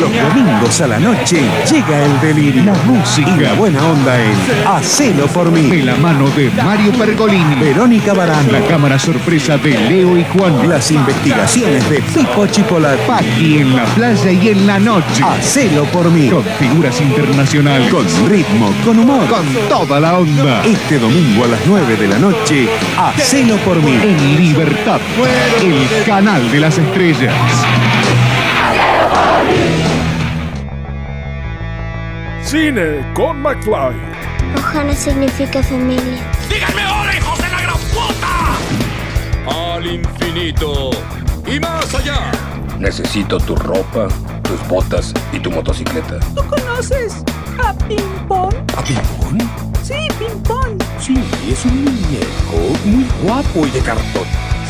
Los domingos a la noche llega el delirio. La música y la buena onda en Hacelo por mí. De la mano de Mario Pergolini. Verónica Barán. La cámara sorpresa de Leo y Juan. Las investigaciones de Pipo Chipolat. Paqui en la playa y en la noche. Hacelo por mí. Con figuras internacionales. Con ritmo, con humor. Con toda la onda. Este domingo a las 9 de la noche, Hacelo por mí. En Libertad. El canal de las estrellas. Cine con McFly. Ohana significa familia. ¡Díganme ahora, hijos de la gran puta! Al infinito y más allá. Necesito tu ropa, tus botas y tu motocicleta. ¿Tú conoces a Pimpón? ¿A Pimpón? Sí, Pimpón. Sí, es un muñeco muy guapo y de cartón.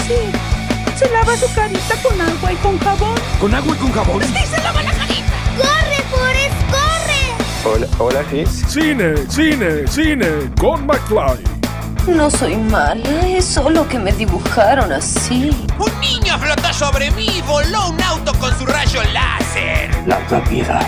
Sí. Se lava su carita con agua y con jabón. ¿Con agua y con jabón? Sí, se lava la carita. ¡Corre, Forrest, corre! Hola, hola, sí. Cine, cine, cine con McFly. No soy mala, es solo que me dibujaron así. Un niño flotó sobre mí y voló un auto con su rayo láser. Larga vida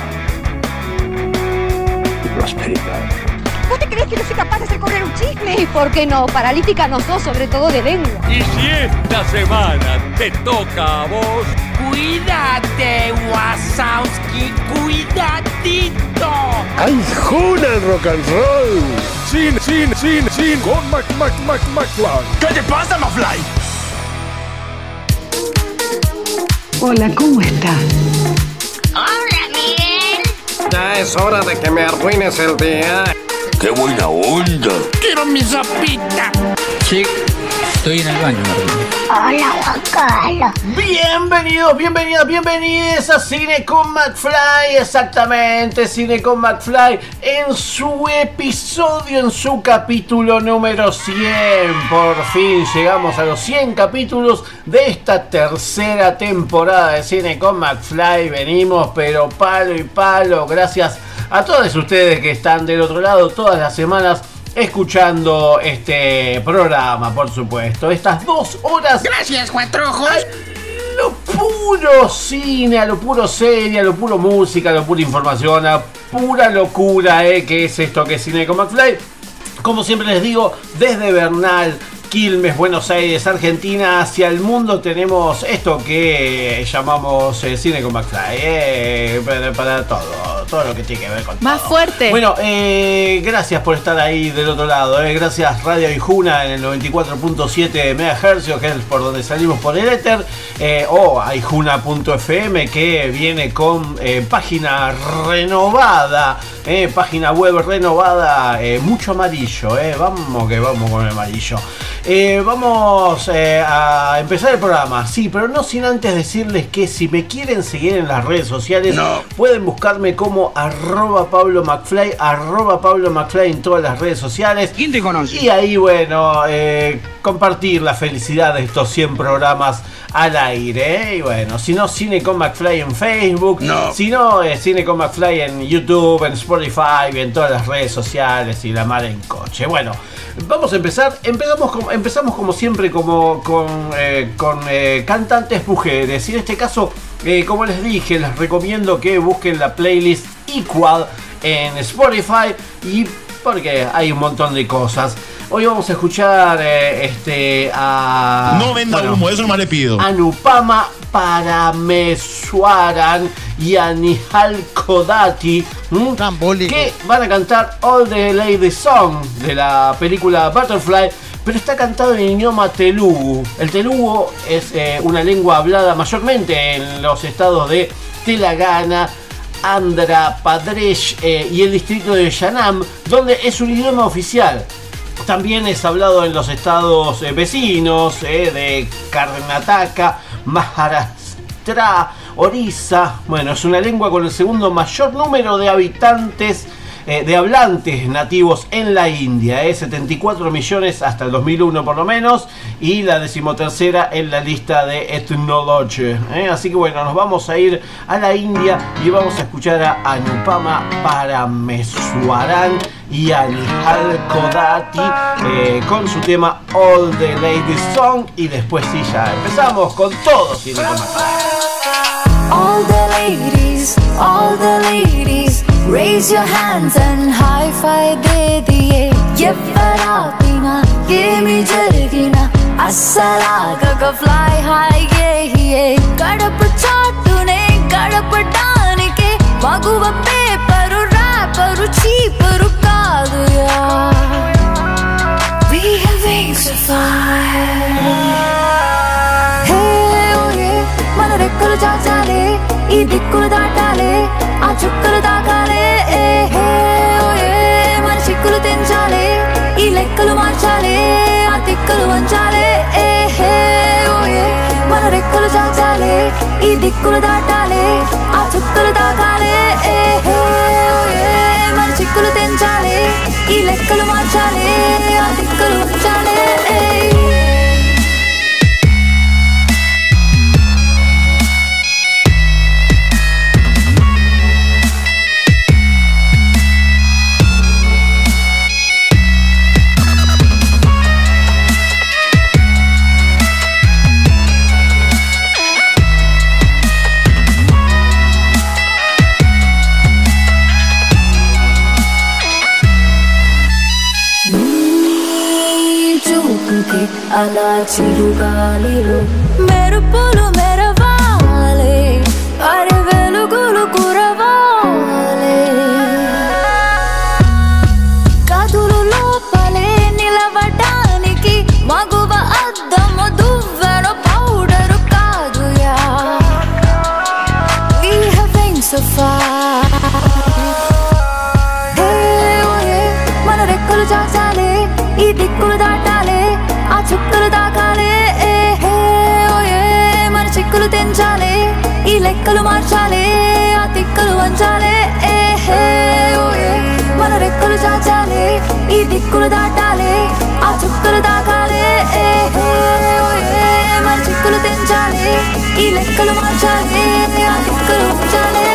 y prosperidad. ¿Vos te crees que no soy capaz de hacer correr un chisme? ¿Y por qué no? Paralítica no sos, sobre todo de lengua. Y si esta semana te toca a vos, Cuídate, Wasowski, cuidadito. ¡Ay, Juna rock and roll! Cine, cine, cine, cine con Mac, Mac, Mac, McFly. ¿Qué te pasa, McFly? Hola, ¿cómo está? Hola, Miguel. Ya es hora de que me arruines el día. ¡Qué buena onda! Quiero mi sopita. Sí, estoy en el baño, Martín. Hola, Juan. Bienvenidos, bienvenidas, bienvenidos a Cine con McFly, exactamente, Cine con McFly, en su episodio, en su capítulo número 100. Por fin llegamos a los 100 capítulos de esta tercera temporada de Cine con McFly. Venimos, pero palo y palo, gracias a todos ustedes que están del otro lado todas las semanas escuchando este programa, por supuesto. Estas dos horas. Gracias, cuatro ojos. Lo puro cine, a lo puro serie, a lo puro música, a lo pura información, a pura locura, ¿eh? Que es esto que es Cine con McFly. Como siempre les digo, desde Bernal, Quilmes, Buenos Aires, Argentina, hacia el mundo tenemos esto que llamamos eh, Cine con McFly. eh, para, para todo, todo lo que tiene que ver con Más todo. fuerte. Bueno, eh, gracias por estar ahí del otro lado. Gracias Radio Ijuna en el 94.7 MHz, que es por donde salimos por el éter. o a ijuna.fm, que viene con página renovada. Eh, página web renovada. eh, mucho amarillo. eh. Vamos que vamos con el amarillo. Eh, vamos eh, a empezar el programa. Sí, pero no sin antes decirles que si me quieren seguir en las redes sociales, pueden buscarme como arroba Pablo McFly, arroba Pablo McFly en todas las redes sociales. ¿Quién te conoce? Y ahí, bueno, eh, compartir la felicidad de estos 100 programas al aire. ¿eh? Y bueno, si no, Cine con McFly en Facebook. No. Si no, eh, Cine con McFly en YouTube, en Spotify, en todas las redes sociales y la mar en coche. Bueno, vamos a empezar. Empezamos como, empezamos como siempre como, con, eh, con eh, cantantes mujeres. Y en este caso, eh, como les dije, les recomiendo que busquen la playlist Equal en Spotify. Y porque hay un montón de cosas. Hoy vamos a escuchar eh, este a. No venda bueno, humo, eso nomás le pido. Anupama Parameswaran y Anihal Kodati ¿m? que van a cantar All the Lady Song de la película Butterfly pero está cantado en idioma telugu. El telugu es eh, una lengua hablada mayormente en los estados de Telangana Andhra Pradesh eh, y el distrito de Yanam donde es un idioma oficial. También es hablado en los estados eh, vecinos de Karnataka, Maharashtra, Orissa. Bueno, es una lengua con el segundo mayor número de habitantes, eh, de hablantes nativos en la India. eh, 74 millones hasta el 2001 por lo menos. Y la decimotercera en la lista de Ethnology. eh. Así que bueno, nos vamos a ir a la India y vamos a escuchar a Anupama Parameswaran y a Nihal Kodati eh, con su tema All the Ladies Song y después sí ya empezamos con todo Cine con McFly. All the ladies All the ladies, Raise your hands and high five दे दिए ये परातीना ये मिजरगीना असरा गग fly high ये ही ये कड़प चाटूने कड़प डान के मगुव पेपर रैपर चीपर कागया We have wings to fly చుక్కలు చాచాలి ఈ దిక్కులు దాటాలి ఆ చుక్కలు తాకాలే మన చిక్కులు తెంచాలి ఈ లెక్కలు మార్చాలి ఆ దిక్కులు వంచాలి మన రెక్కలు చాచాలి ఈ దిక్కులు దాటాలి ఆ చుక్కలు తాకాలే ఏ మన చిక్కులు తెంచాలి ఈ లెక్కలు మార్చాలి. అలా చిరుగాలిలో మెరుపులు మెరవాలి అరే వెలుగులు కురవాలి. కదులు లోపలే నిలవటానికి మగువ అద్దము దువ్వెను పౌడరు కాదుయా. We have wings ఓయే oh మన రెక్కలు చాచాలి ఈ దిక్కులు దాటాలే లెక్కలు మార్చాలే ఆ తిక్కలు వంచాలే ఏహే ఓయే మన రెక్కలు చాచాలే ఈ దిక్కులు దాటాలే ఆ చుక్కలు తాకాలే ఏ ఓయే మన చిక్కులు తెంచాలే ఈ లెక్కలు మార్చాలే ఆ తిక్కలు ఉంచాలి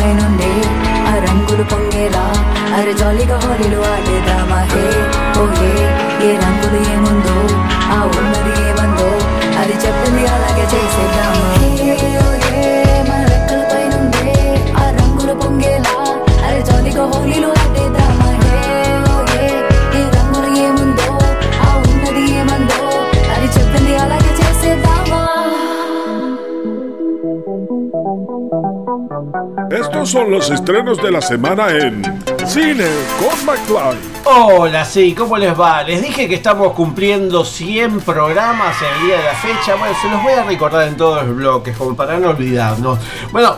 పైనుండే. ఆ రంగులు పొంగేలా. అరే జాలీగా హోలీలు ఆడేదామా హే ఓ ఏ ఏ రంగులు ఏముందో? ఆ ఉన్నది ఏమందో? అది చెప్పింది అలాగే చేసేద్దామా. ఏ మన రెక్కల పైనుండే. ఆ రంగులు పొంగేలా. అరే జాలీగా హోలీలు ఆడే Estos son los estrenos de la semana en Cine con McFly. Hola, sí, ¿cómo les va? Les dije que estamos cumpliendo 100 programas el día de la fecha. Bueno, se los voy a recordar en todos los bloques, como para no olvidarnos. Bueno,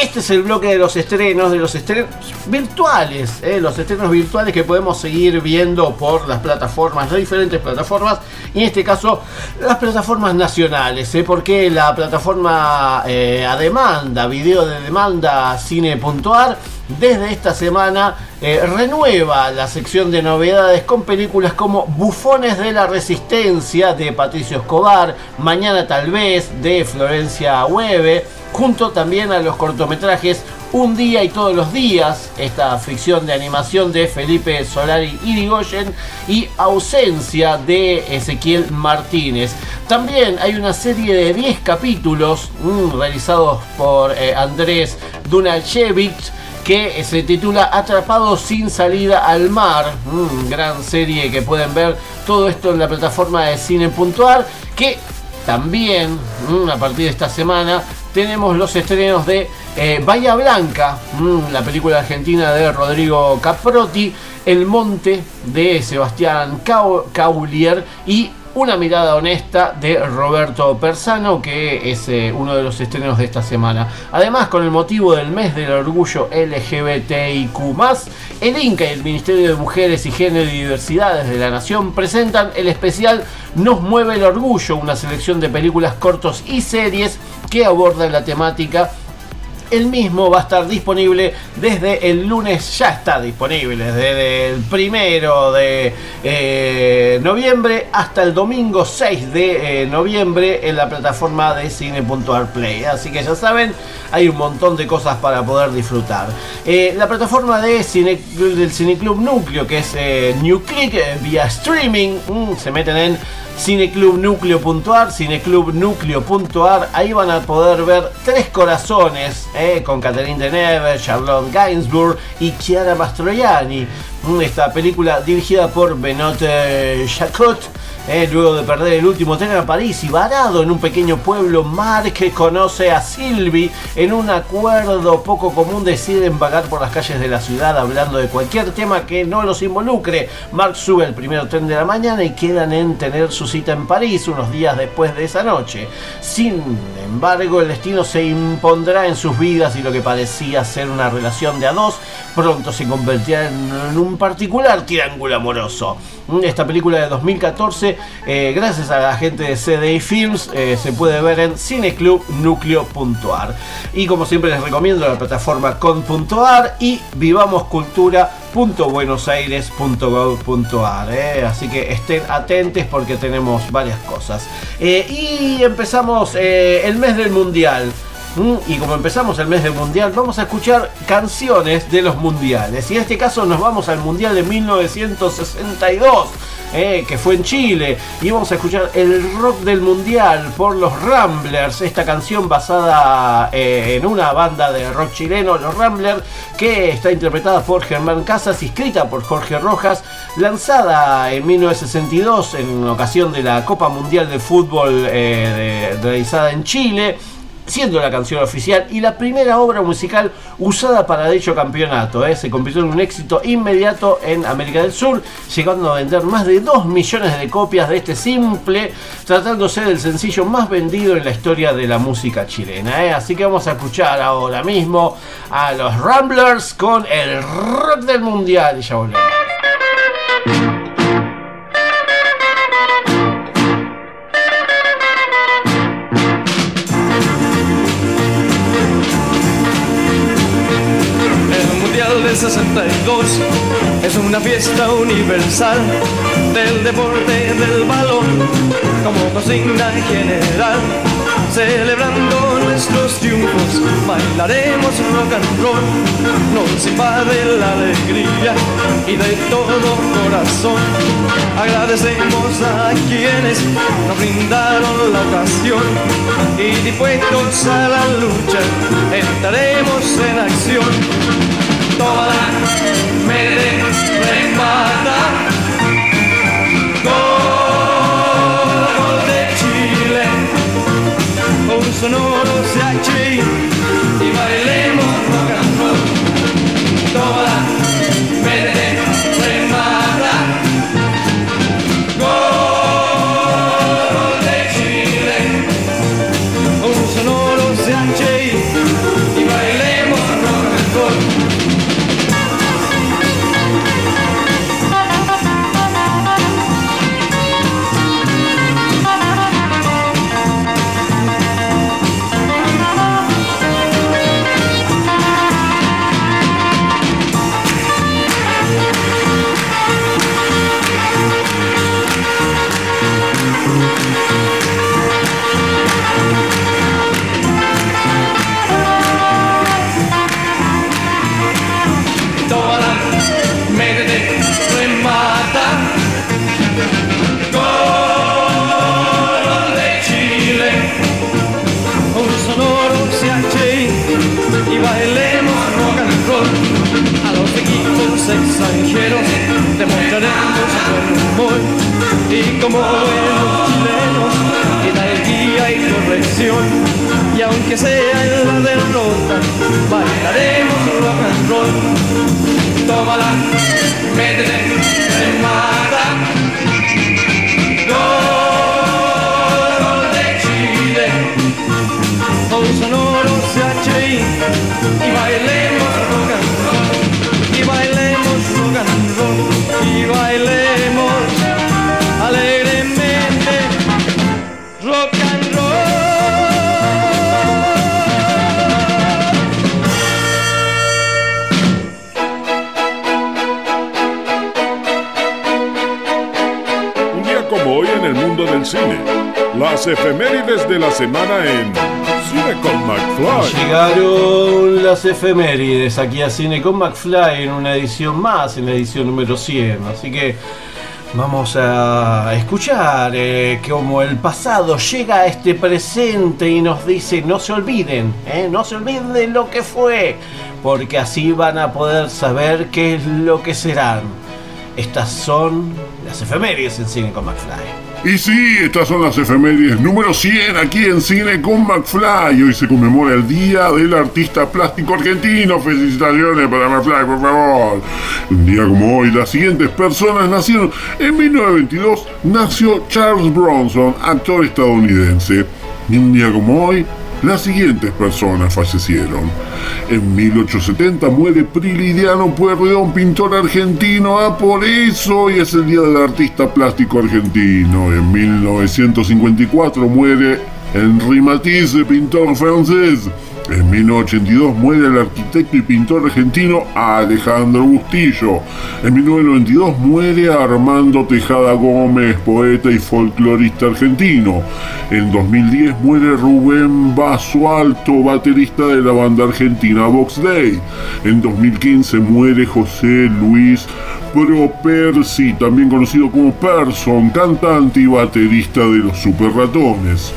este es el bloque de los estrenos, de los estrenos virtuales, ¿eh? los estrenos virtuales que podemos seguir viendo por las plataformas, las diferentes plataformas, y en este caso las plataformas nacionales, ¿eh? porque la plataforma eh, a demanda, video de demanda cine.ar, desde esta semana eh, renueva la sección de novedades con películas como Bufones de la Resistencia de Patricio Escobar, Mañana tal vez de Florencia Hueve, junto también a los cortometrajes Un día y todos los días, esta ficción de animación de Felipe Solari Irigoyen y Ausencia de Ezequiel Martínez. También hay una serie de 10 capítulos mm, realizados por eh, Andrés Dunachevich que se titula Atrapado sin salida al mar. Mm, gran serie que pueden ver todo esto en la plataforma de cine.ar que también mm, a partir de esta semana tenemos los estrenos de eh, Bahía Blanca, mm, la película argentina de Rodrigo Caprotti, El Monte de Sebastián Cau- Caulier y Una mirada honesta de Roberto Persano, que es eh, uno de los estrenos de esta semana. Además, con el motivo del mes del orgullo LGBTIQ, el INCA y el Ministerio de Mujeres y Género y Diversidades de la Nación presentan el especial Nos mueve el orgullo, una selección de películas cortos y series que abordan la temática el mismo va a estar disponible desde el lunes, ya está disponible, desde el primero de eh, noviembre hasta el domingo 6 de eh, noviembre en la plataforma de cine.arplay. Así que ya saben, hay un montón de cosas para poder disfrutar. Eh, la plataforma de cine, del Cineclub Núcleo, que es New Click, vía streaming, mm, se meten en cineclubnucleo.ar, cineclubnucleo.ar, ahí van a poder ver Tres Corazones eh, con Catherine Deneuve, Charlotte Gainsbourg y Chiara Mastroianni. Mm, esta película dirigida por Benoit Jacot eh, luego de perder el último tren a París y varado en un pequeño pueblo, Mark conoce a Sylvie en un acuerdo poco común deciden vagar por las calles de la ciudad hablando de cualquier tema que no los involucre. Mark sube el primer tren de la mañana y quedan en tener su cita en París unos días después de esa noche. Sin embargo, el destino se impondrá en sus vidas y lo que parecía ser una relación de a dos pronto se convertirá en un particular triángulo amoroso. Esta película de 2014, eh, gracias a la gente de CDI Films, eh, se puede ver en cineclubnucleo.ar. Y como siempre les recomiendo la plataforma con.ar y vivamoscultura.buenosaires.gov.ar. Eh. Así que estén atentos porque tenemos varias cosas. y empezamos el mes del mundial. Y como empezamos el mes del mundial, vamos a escuchar canciones de los mundiales. Y en este caso nos vamos al mundial de 1962. Eh, que fue en Chile. Y vamos a escuchar el rock del mundial por los Ramblers. Esta canción basada eh, en una banda de rock chileno, los Ramblers, que está interpretada por Germán Casas escrita por Jorge Rojas, lanzada en 1962 en ocasión de la Copa Mundial de Fútbol eh, realizada en Chile siendo la canción oficial y la primera obra musical usada para dicho campeonato. ¿eh? Se convirtió en un éxito inmediato en América del Sur, llegando a vender más de 2 millones de copias de este simple, tratándose del sencillo más vendido en la historia de la música chilena. ¿eh? Así que vamos a escuchar ahora mismo a los Ramblers con el rock del mundial. Del 62 es una fiesta universal del deporte del balón como consigna general. Celebrando nuestros triunfos, bailaremos rock and roll, nos invade la alegría y de todo corazón agradecemos a quienes nos brindaron la ocasión y dispuestos a la lucha entraremos en acción tómala, me remata. Gol de Chile, un sonoro y bailemos rock and roll. Efemérides aquí a Cine con McFly en una edición más, en la edición número 100. Así que vamos a escuchar eh, cómo el pasado llega a este presente y nos dice no se olviden, eh, no se olviden de lo que fue, porque así van a poder saber qué es lo que serán. Estas son las efemérides en Cine con McFly. Y sí, estas son las efemérides número 100 aquí en Cine con McFly. Hoy se conmemora el Día del Artista Plástico Argentino. Felicitaciones para McFly, por favor. Un día como hoy, las siguientes personas nacieron. En 1922 nació Charles Bronson, actor estadounidense. Y un día como hoy, las siguientes personas fallecieron. En 1870 muere Prilidiano Pueyrredón, pintor argentino. Ah, por eso hoy es el Día del Artista Plástico Argentino. En 1954 muere Henri Matisse, pintor francés. En 1982 muere el arquitecto y pintor argentino Alejandro Bustillo. En 1992 muere Armando Tejada Gómez, poeta y folclorista argentino. En 2010 muere Rubén Basualto, baterista de la banda argentina Vox Day. En 2015 muere José Luis Propersi, también conocido como Person, cantante y baterista de los Super Ratones.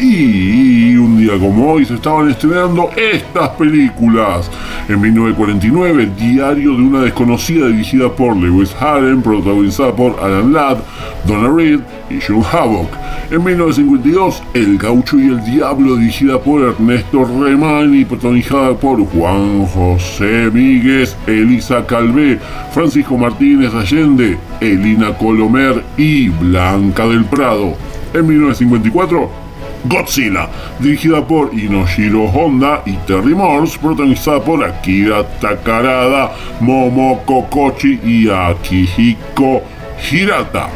Y un día como hoy se estaban estrenando estas películas. En 1949, Diario de una desconocida dirigida por Lewis Harren, protagonizada por Alan Ladd, Donna Reed y John Havoc. En 1952, El Gaucho y el Diablo, dirigida por Ernesto Remani, protagonizada por Juan José Míguez, Elisa Calvé, Francisco Martínez Allende, Elina Colomer y Blanca del Prado. En 1954, Godzilla, dirigida por Inoshiro Honda y Terry Morse, protagonizada por Akira Takarada, Momo Kokochi y Akihiko Hirata.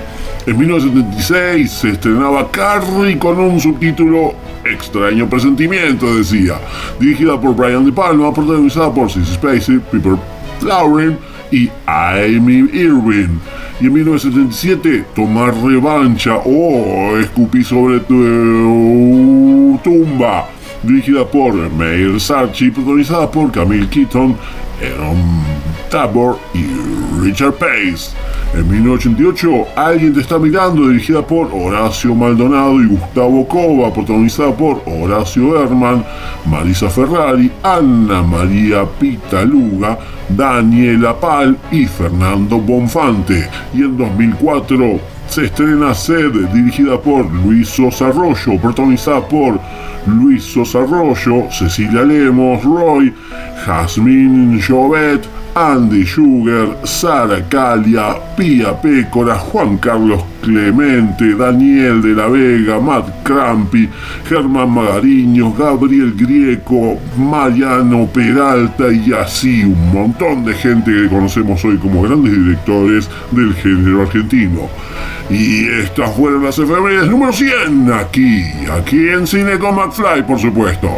En 1976 se estrenaba Carrie con un subtítulo Extraño Presentimiento, decía, dirigida por Brian De Palma, protagonizada por Sissy Spacey, Piper Lauren y Amy Irwin. Y en 1977, Tomar Revancha o Escupí sobre tu tumba, dirigida por Meir Sarchi, protagonizada por Camille Keaton, Aaron Tabor y Richard Pace. En 1988, Alguien te está mirando, dirigida por Horacio Maldonado y Gustavo Cova, protagonizada por Horacio Herman, Marisa Ferrari, Anna María Pitaluga, Daniela Pal y Fernando Bonfante. Y en 2004 se estrena Sed, dirigida por Luis Sosa Arroyo, protagonizada por Luis Sosa Arroyo, Cecilia Lemos, Roy, Jasmine Jovet, Andy Sugar, Sara Calia, Pía Pécora, Juan Carlos Clemente, Daniel de la Vega, Matt Crampi, Germán Magariño, Gabriel Grieco, Mariano Peralta y así un montón de gente que conocemos hoy como grandes directores del género argentino. Y estas fueron las efemérides número 100 aquí, aquí en Cine con McFly, por supuesto.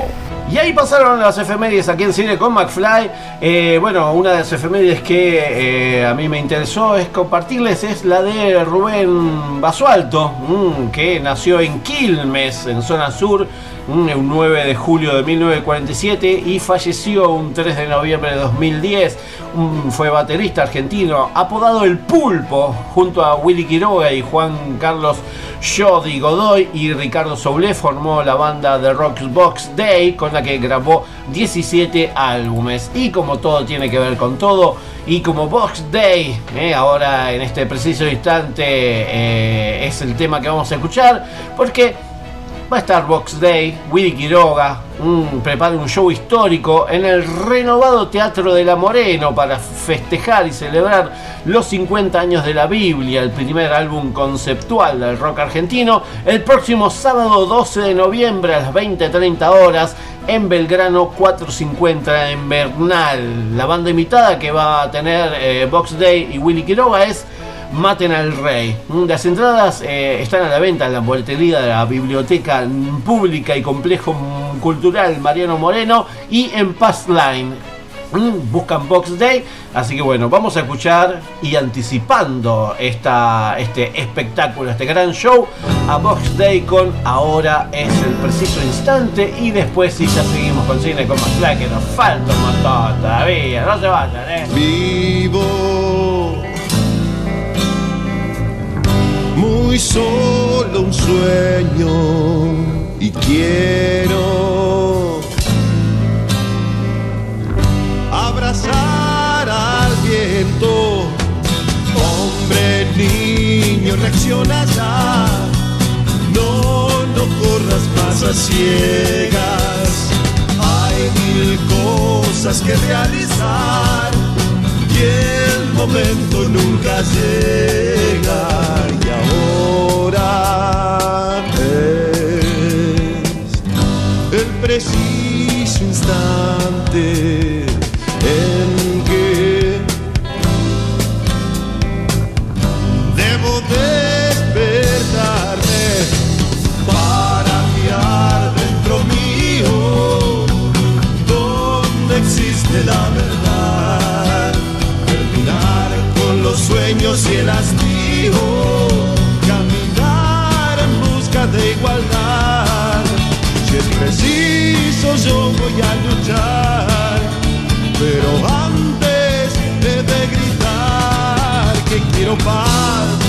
Y ahí pasaron las efemérides aquí en Cine con McFly. Eh, bueno, una de las efemérides que eh, a mí me interesó es compartirles es la de Rubén Basualto, mm, que nació en Quilmes, en zona sur, un 9 de julio de 1947 y falleció un 3 de noviembre de 2010. Un- fue baterista argentino, apodado El Pulpo, junto a Willy Quiroga y Juan Carlos Jody Godoy y Ricardo Soule formó la banda The Rockbox Day con la que grabó 17 álbumes. Y como todo tiene que ver con todo, y como Box Day, eh, ahora en este preciso instante eh, es el tema que vamos a escuchar, porque va a estar Box Day, Willy Quiroga, mm, prepara un show histórico en el renovado Teatro de la Moreno para festejar y celebrar los 50 años de la Biblia, el primer álbum conceptual del rock argentino, el próximo sábado 12 de noviembre a las 20.30 horas en Belgrano 450 en Bernal. La banda invitada que va a tener eh, Box Day y Willy Quiroga es Maten al Rey. Mm, Las entradas eh, están a la venta en la boletería de la Biblioteca Pública y Complejo Cultural Mariano Moreno y en Passline. Mm, buscan Box Day. Así que bueno, vamos a escuchar y anticipando esta, este espectáculo, este gran show, a Box Day con Ahora es el preciso instante. Y después si ya seguimos con cine con más que nos falta un montón todavía. No se vayan, eh. Vivo muy solo un sueño y quiero abrazar al viento. Hombre, niño, reacciona ya. No, no corras más a ciegas. Hay mil cosas que realizar y momento nunca llega. Y ahora es el preciso instante en que debo despertarme para mirar dentro mío donde existe la verdad sueños y el caminar en busca de igualdad si es preciso yo voy a luchar pero antes he de gritar que quiero paz.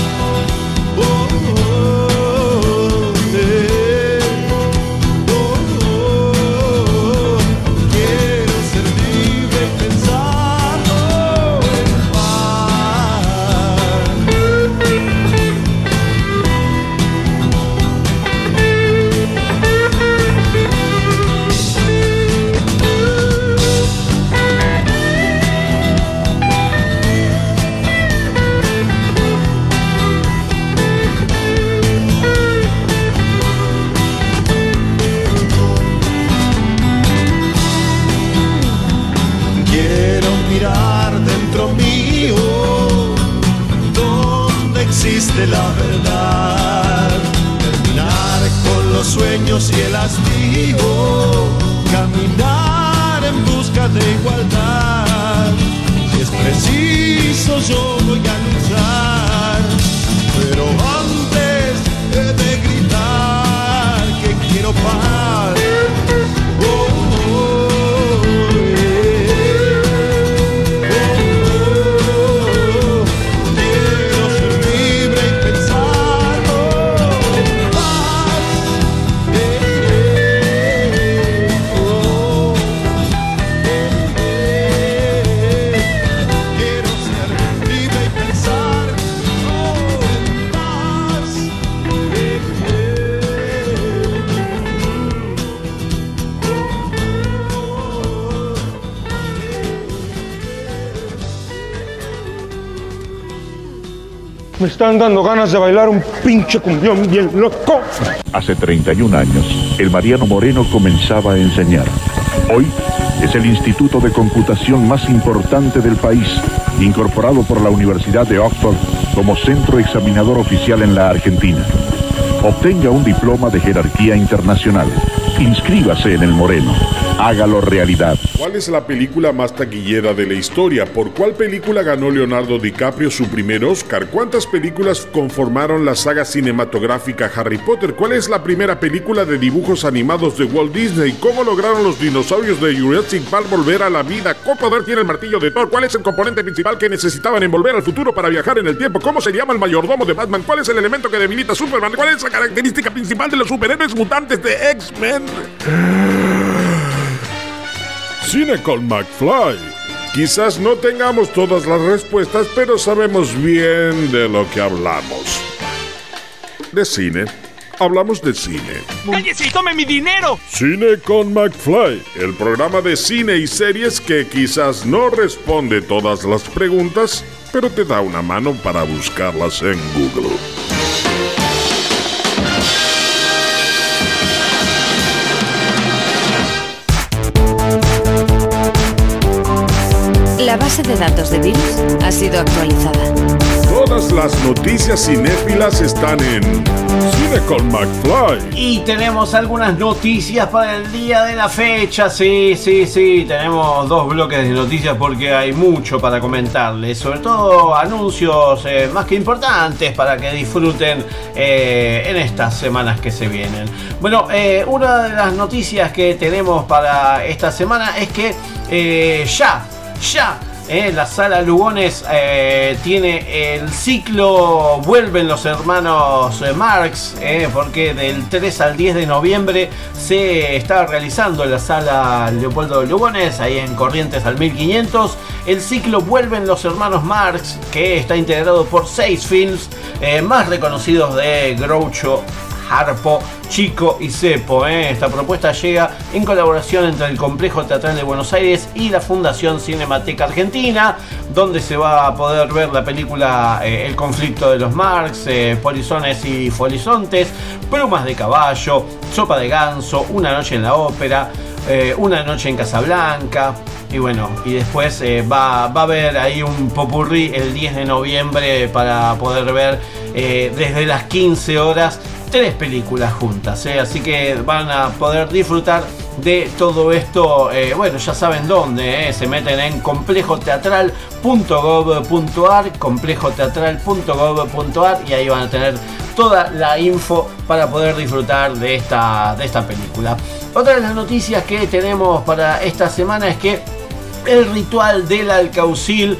Sueños y. Caminar en busca de igualdad. Si es preciso yo Me están dando ganas de bailar un pinche cumbión bien loco. Hace 31 años, el Mariano Moreno comenzaba a enseñar. Hoy es el instituto de computación más importante del país, incorporado por la Universidad de Oxford como centro examinador oficial en la Argentina. Obtenga un diploma de jerarquía internacional. Inscríbase en el Moreno. Hágalo realidad. ¿Cuál es la película más taquillera de la historia? ¿Por cuál película ganó Leonardo DiCaprio su primer Oscar? ¿Cuántas películas conformaron la saga cinematográfica Harry Potter? ¿Cuál es la primera película de dibujos animados de Walt Disney? ¿Cómo lograron los dinosaurios de Jurassic Park volver a la vida? ¿Qué poder tiene el martillo de Thor? ¿Cuál es el componente principal que necesitaban en volver al futuro para viajar en el tiempo? ¿Cómo se llama el mayordomo de Batman? ¿Cuál es el elemento que debilita a Superman? ¿Cuál es la característica principal de los superhéroes mutantes de X-Men? Cine con McFly. Quizás no tengamos todas las respuestas, pero sabemos bien de lo que hablamos. De cine. Hablamos de cine. ¡Cállese y tome mi dinero! Cine con McFly, el programa de cine y series que quizás no responde todas las preguntas, pero te da una mano para buscarlas en Google. La base de datos de virus ha sido actualizada. Todas las noticias cinéfilas están en Cine con McFly. Y tenemos algunas noticias para el día de la fecha. Sí, sí, sí. Tenemos dos bloques de noticias porque hay mucho para comentarles. Sobre todo anuncios eh, más que importantes para que disfruten eh, en estas semanas que se vienen. Bueno, eh, una de las noticias que tenemos para esta semana es que eh, ya, ya eh, la sala Lugones eh, tiene el ciclo Vuelven los hermanos eh, Marx, eh, porque del 3 al 10 de noviembre se está realizando la sala Leopoldo Lugones, ahí en Corrientes al 1500, el ciclo Vuelven los hermanos Marx, que está integrado por seis films más reconocidos de Groucho Harpo, Chico y Cepo. ¿eh? Esta propuesta llega en colaboración entre el Complejo Teatral de Buenos Aires y la Fundación Cinemateca Argentina, donde se va a poder ver la película eh, El conflicto de los Marx, eh, Polizones y Folizontes, Plumas de Caballo, Sopa de Ganso, Una Noche en la Ópera, Una Noche en Casablanca. Y bueno, y después va, a haber ahí un popurrí el 10 de noviembre para poder ver desde las 15 horas tres películas juntas. ¿eh? Así que van a poder disfrutar de todo esto. eh, bueno, ya saben dónde. ¿eh? Se meten en complejoteatral.gov.ar, complejoteatral.gov.ar y ahí van a tener toda la info para poder disfrutar de esta, de esta película. Otra de las noticias que tenemos para esta semana es que el ritual del alcaucil.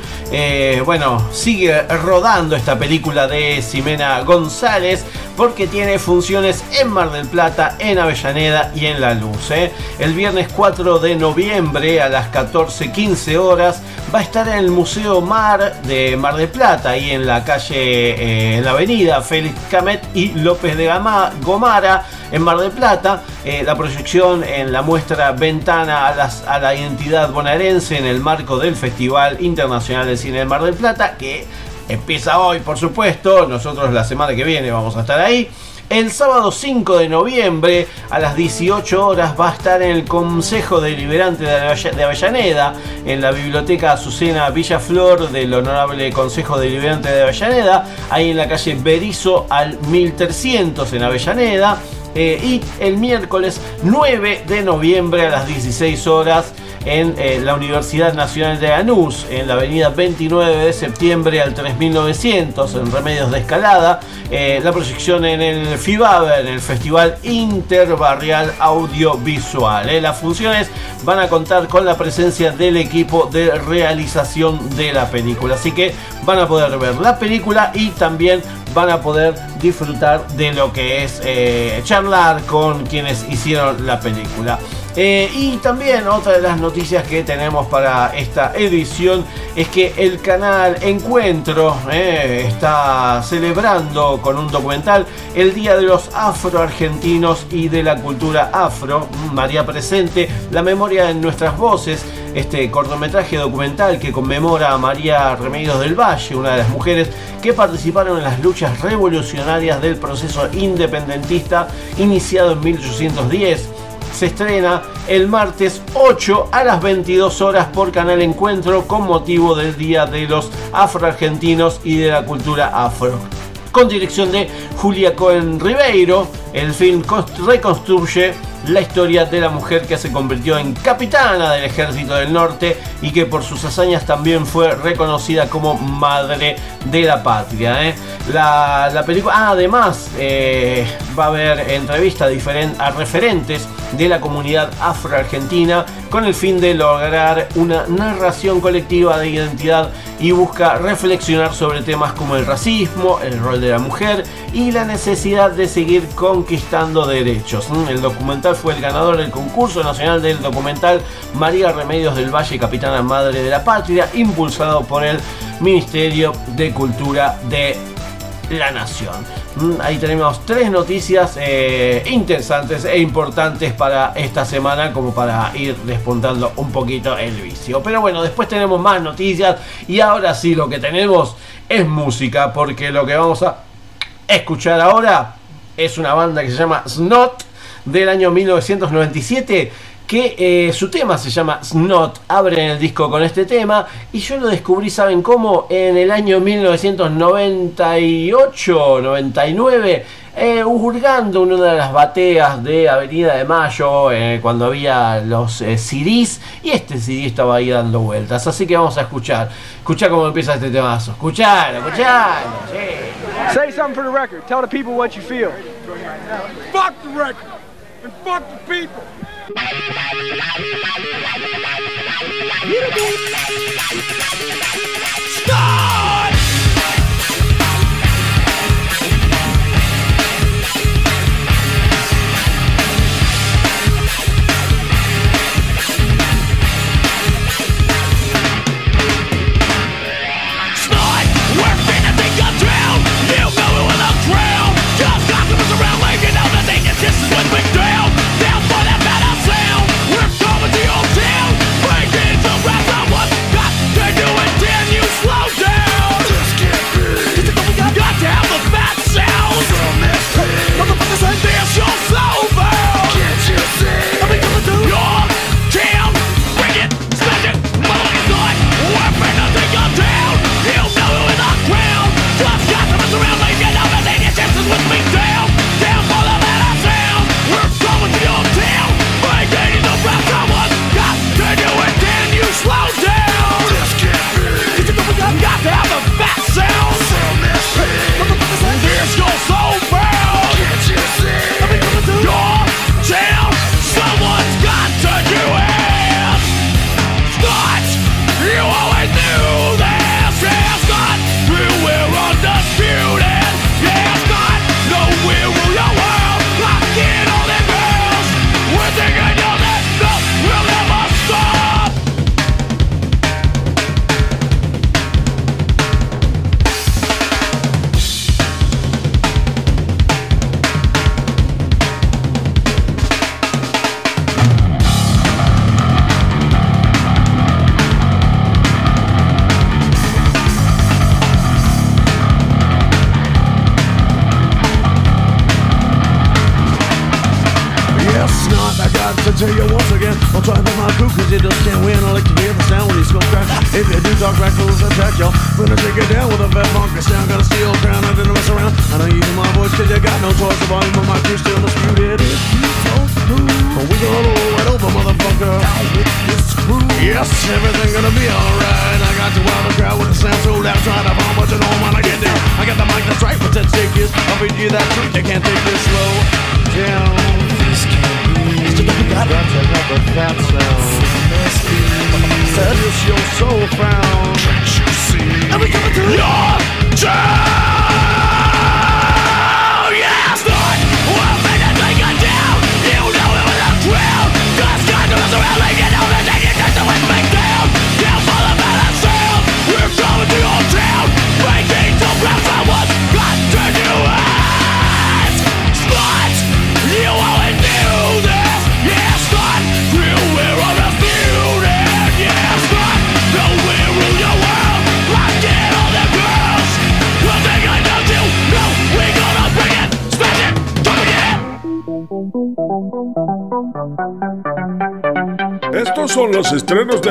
Bueno, sigue rodando esta película de Ximena González porque tiene funciones en Mar del Plata, en Avellaneda y en La Luz. ¿eh? El viernes 4 de noviembre a las 14.15 horas va a estar en el Museo Mar de Mar del Plata, ahí en la calle, eh, en la avenida Félix Camet y López de Gama, Gomara, en Mar del Plata. Eh, la proyección en la muestra Ventana a, a la identidad bonaerense en el marco del Festival Internacional de Cine de Mar del Plata, que empieza hoy, por supuesto. Nosotros la semana que viene vamos a estar ahí. El sábado 5 de noviembre a las 18 horas va a estar en el Consejo Deliberante de Avell- de Avellaneda, en la Biblioteca Azucena Villaflor del Honorable Consejo Deliberante de Avellaneda, ahí en la calle Berizo al 1300 en Avellaneda. Eh, y el miércoles 9 de noviembre a las 16 horas en eh, la Universidad Nacional de Lanús, en la avenida 29 de septiembre al 3900, en Remedios de Escalada, eh, la proyección en el FIBAB, en el Festival Interbarrial Audiovisual. Eh, Las funciones van a contar con la presencia del equipo de realización de la película, así que van a poder ver la película y también van a poder disfrutar de lo que es charlar con quienes hicieron la película. Eh, y también otra de las noticias que tenemos para esta edición es que el canal Encuentro eh, está celebrando con un documental el Día de los Afroargentinos y de la Cultura Afro. María Presente, la memoria en nuestras voces, este cortometraje documental que conmemora a María Remedios del Valle, una de las mujeres que participaron en las luchas revolucionarias del proceso independentista iniciado en 1810 se estrena el martes 8 a las 22 horas por Canal Encuentro con motivo del Día de los Afroargentinos y de la Cultura Afro. Con dirección de Julia Cohen Ribeiro, el film const- reconstruye la historia de la mujer que se convirtió en capitana del Ejército del Norte y que por sus hazañas también fue reconocida como madre de la patria. ¿eh? La, la película, ah, además, eh, va a haber entrevistas a referentes de la comunidad afroargentina con el fin de lograr una narración colectiva de identidad y busca reflexionar sobre temas como el racismo, el rol de la mujer y la necesidad de seguir conquistando derechos. El documental fue el ganador del concurso nacional del documental María Remedios del Valle, Capitana Madre de la Patria, impulsado por el Ministerio de Cultura de la Nación. Mm, Ahí tenemos tres noticias eh, interesantes e importantes para esta semana como para ir despuntando un poquito el vicio. Pero bueno, después tenemos más noticias y ahora sí lo que tenemos es música porque lo que vamos a escuchar ahora es una banda que se llama Snot del año 1997 que eh, su tema se llama Snot, abren el disco con este tema y yo lo descubrí, ¿saben cómo? En el año 1998, 99, eh, hurgando en una de las bateas de Avenida de Mayo, eh, cuando había los eh, CDs, y este CD estaba ahí dando vueltas. Así que vamos a escuchar. Escuchá cómo empieza este temazo. Escuchalo. sí. Say something for the record. Tell the people what you feel. Fuck the record fuck the people. Start!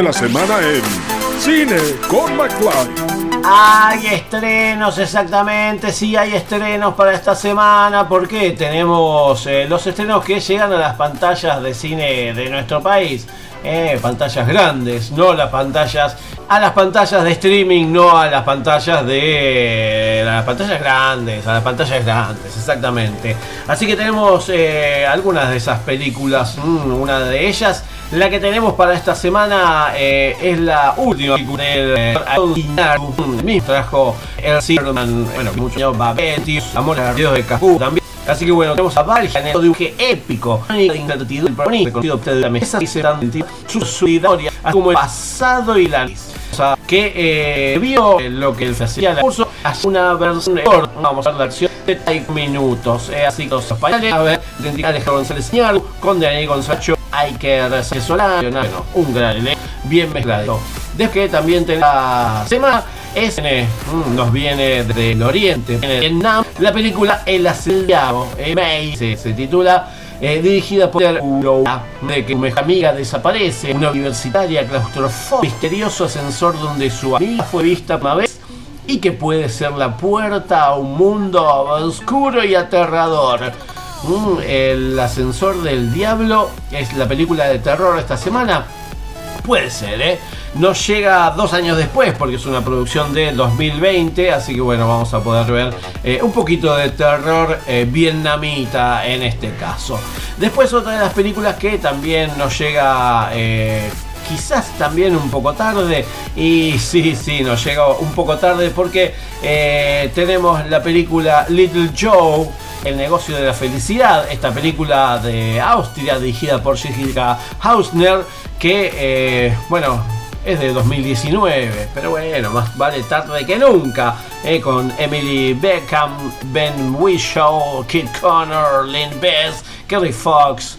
De la semana en Cine con McFly. Hay estrenos, exactamente, sí hay estrenos para esta semana porque tenemos eh, los estrenos que llegan a las pantallas de cine de nuestro país. Eh, pantallas grandes, no las pantallas, a las pantallas de streaming, no a las pantallas de a las pantallas grandes, a las pantallas grandes, exactamente. Así que tenemos eh, algunas de esas películas, mm, una de ellas, la que tenemos para esta semana eh, es la última me trajo el Silverman, bueno, mucho Babetti, Amor a los de Cafú también. Así que bueno, tenemos a Valja en el dibuje épico, de incertidumbre, el protagonista de la mesa y se dan su solidaria, como pasado y la o sea, que eh, vio lo que se hacía en el curso, hace una versión vamos a ver la acción de 30 minutos, eh, así que los españoles, a ver, de Alejandro González Señal, con Daniel González hay que bueno, un gran bien mezclado. Desde que también la semana es mm, nos viene del oriente, Vietnam, la película El Asediado, eh, se, se titula eh, dirigida por una de que una amiga desaparece, una universitaria claustrofóbica, misterioso ascensor donde su amiga fue vista una vez y que puede ser la puerta a un mundo oscuro y aterrador. El ascensor del diablo es la película de terror esta semana. Puede ser, ¿eh? No llega dos años después porque es una producción de 2020, así que bueno, vamos a poder ver eh, un poquito de terror eh, vietnamita en este caso. Después otra de las películas que también nos llega... Eh, quizás también un poco tarde. Y sí, sí, nos llega un poco tarde porque eh, tenemos la película Little Joe. El negocio de la felicidad, esta película de Austria dirigida por Jessica Hausner, que, eh, bueno, es de 2019, pero bueno, más vale tarde que nunca, eh, con Emily Beckham, Ben Whishaw, Kit Connor, Lynn Bess, Kerry Fox,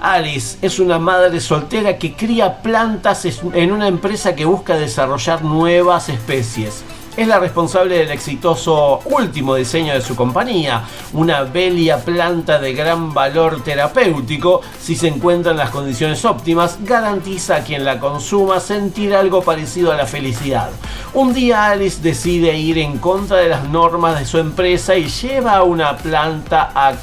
Alice es una madre soltera que cría plantas en una empresa que busca desarrollar nuevas especies. Es la responsable del exitoso último diseño de su compañía, una belia planta de gran valor terapéutico, si se encuentra en las condiciones óptimas, garantiza a quien la consuma sentir algo parecido a la felicidad. Un día Alice decide ir en contra de las normas de su empresa y lleva una planta a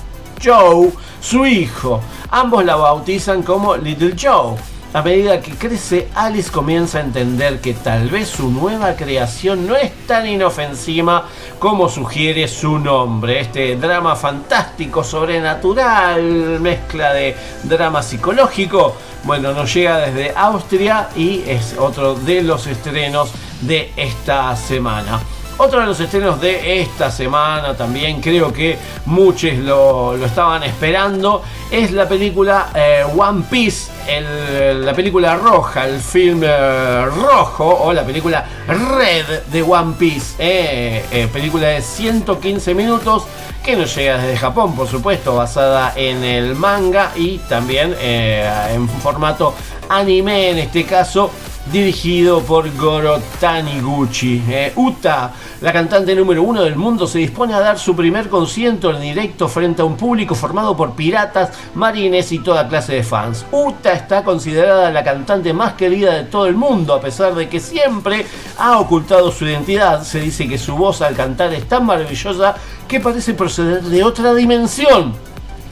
Joe, su hijo. Ambos la bautizan como Little Joe. A medida que crece, Alice comienza a entender que tal vez su nueva creación no es tan inofensiva como sugiere su nombre. Este drama fantástico, sobrenatural, mezcla de drama psicológico, bueno, nos llega desde Austria y es otro de los estrenos de esta semana. Otro de los estrenos de esta semana también, creo que muchos lo, estaban esperando, es la película eh, One Piece, la película roja, el film eh, rojo o la película Red de One Piece. eh, película de 115 minutos que nos llega desde Japón, por supuesto, basada en el manga y también en formato anime en este caso dirigido por Goro Taniguchi. Eh, Uta, la cantante número uno del mundo, se dispone a dar su primer concierto en directo frente a un público formado por piratas, marines y toda clase de fans. Uta está considerada la cantante más querida de todo el mundo, a pesar de que siempre ha ocultado su identidad. Se dice que su voz al cantar es tan maravillosa que parece proceder de otra dimensión.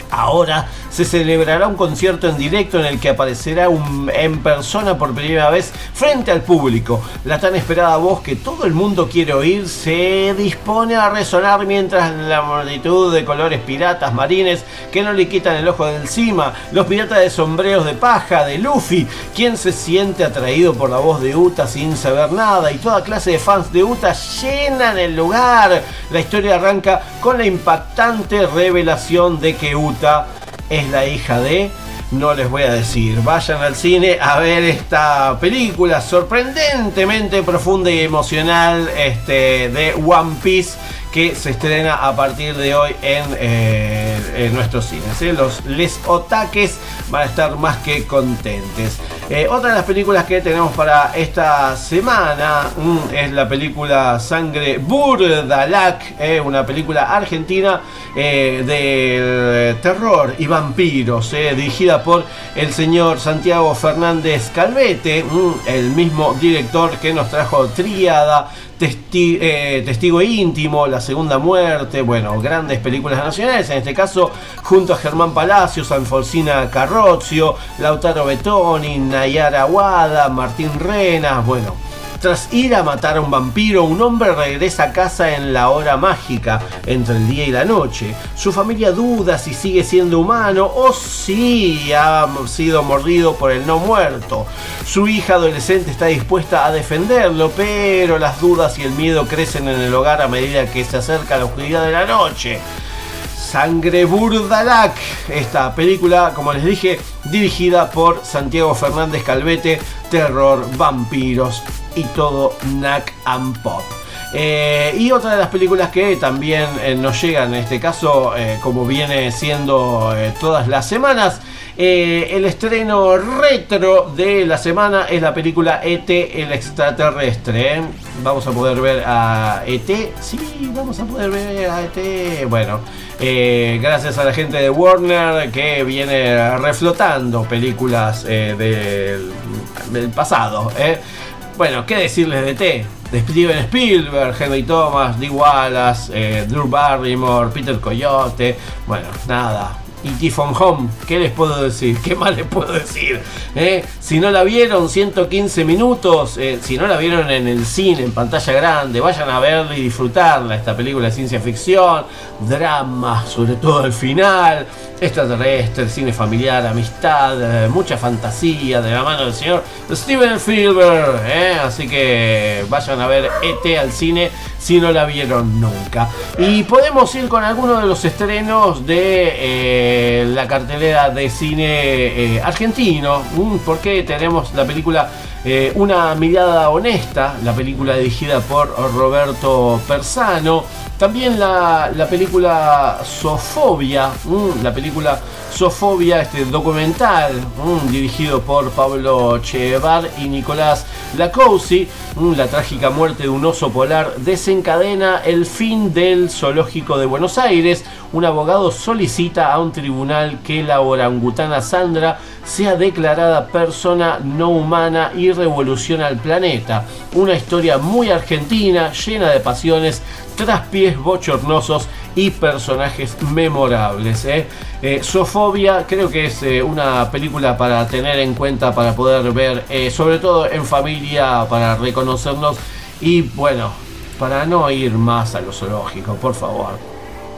Ahora se celebrará un concierto en directo en el que aparecerá en persona por primera vez frente al público. La tan esperada voz que todo el mundo quiere oír se dispone a resonar mientras la multitud de colores piratas marines que no le quitan el ojo de encima, los piratas de sombreros de paja, de Luffy, quien se siente atraído por la voz de Uta sin saber nada y toda clase de fans de Uta llenan el lugar. La historia arranca con la impactante revelación de que Uta es la hija de... No les voy a decir, vayan al cine a ver esta película sorprendentemente profunda y emocional este, de One Piece que se estrena a partir de hoy en, eh, nuestros cines. Los les otaques van a estar más que contentes. Eh, otra de las películas que tenemos para esta semana mm, es la película Sangre Burdalac, eh, una película argentina de terror y vampiros, dirigida por el señor Santiago Fernández Calvete, mm, el mismo director que nos trajo Tríada, Testi- eh, Testigo íntimo, La Segunda Muerte, bueno, grandes películas nacionales, en este caso junto a Germán Palacios, Alfonsina Carrozio, Lautaro Betoni, Nayara Aguada, Martín Renas, bueno. Tras ir a matar a un vampiro, un hombre regresa a casa en la hora mágica, entre el día y la noche. Su familia duda si sigue siendo humano o si ha sido mordido por el no muerto. Su hija adolescente está dispuesta a defenderlo, pero las dudas y el miedo crecen en el hogar a medida que se acerca la oscuridad de la noche. Sangre Burdalac, esta película, como les dije, dirigida por Santiago Fernández Calvete, terror, vampiros y todo knack and pop. Eh, y otra de las películas que también eh, nos llegan en este caso, eh, como viene siendo todas las semanas, el estreno retro de la semana es la película ET, el extraterrestre. Vamos a poder ver a ET. Sí, vamos a poder ver a ET. Bueno, gracias a la gente de Warner que viene reflotando películas del pasado. Bueno, ¿qué decirles de ET? De Steven Spielberg, Henry Thomas, Dee Wallace, eh, Drew Barrymore, Peter Coyote. Bueno, nada. E.T. from Home, ¿qué les puedo decir? ¿Qué más les puedo decir? ¿Eh? Si no la vieron, 115 minutos. eh, si no la vieron en el cine, en pantalla grande, vayan a verla y disfrutarla. Esta película de ciencia ficción, drama, sobre todo el final, extraterrestre, cine familiar, amistad, eh, mucha fantasía de la mano del señor Steven Spielberg. Así que vayan a ver ET al cine si no la vieron nunca. Y podemos ir con algunos de los estrenos de eh, la cartelera de cine eh, argentino, porque tenemos la película eh, Una mirada honesta, la película dirigida por Roberto Persano. También la, la película Sofobia, mm, la película Sofobia, este documental mm, dirigido por Pablo Chevar y Nicolás Lacousi. Mm, la trágica muerte de un oso polar desencadena el fin del zoológico de Buenos Aires. Un abogado solicita a un tribunal que la orangutana Sandra sea declarada persona no humana y revoluciona al planeta. Una historia muy argentina, llena de pasiones, traspiés bochornosos y personajes memorables. ¿eh? Eh, Sofobia creo que es eh, una película para tener en cuenta, para poder ver, eh, sobre todo en familia, para reconocernos y bueno, para no ir más a lo zoológico, por favor.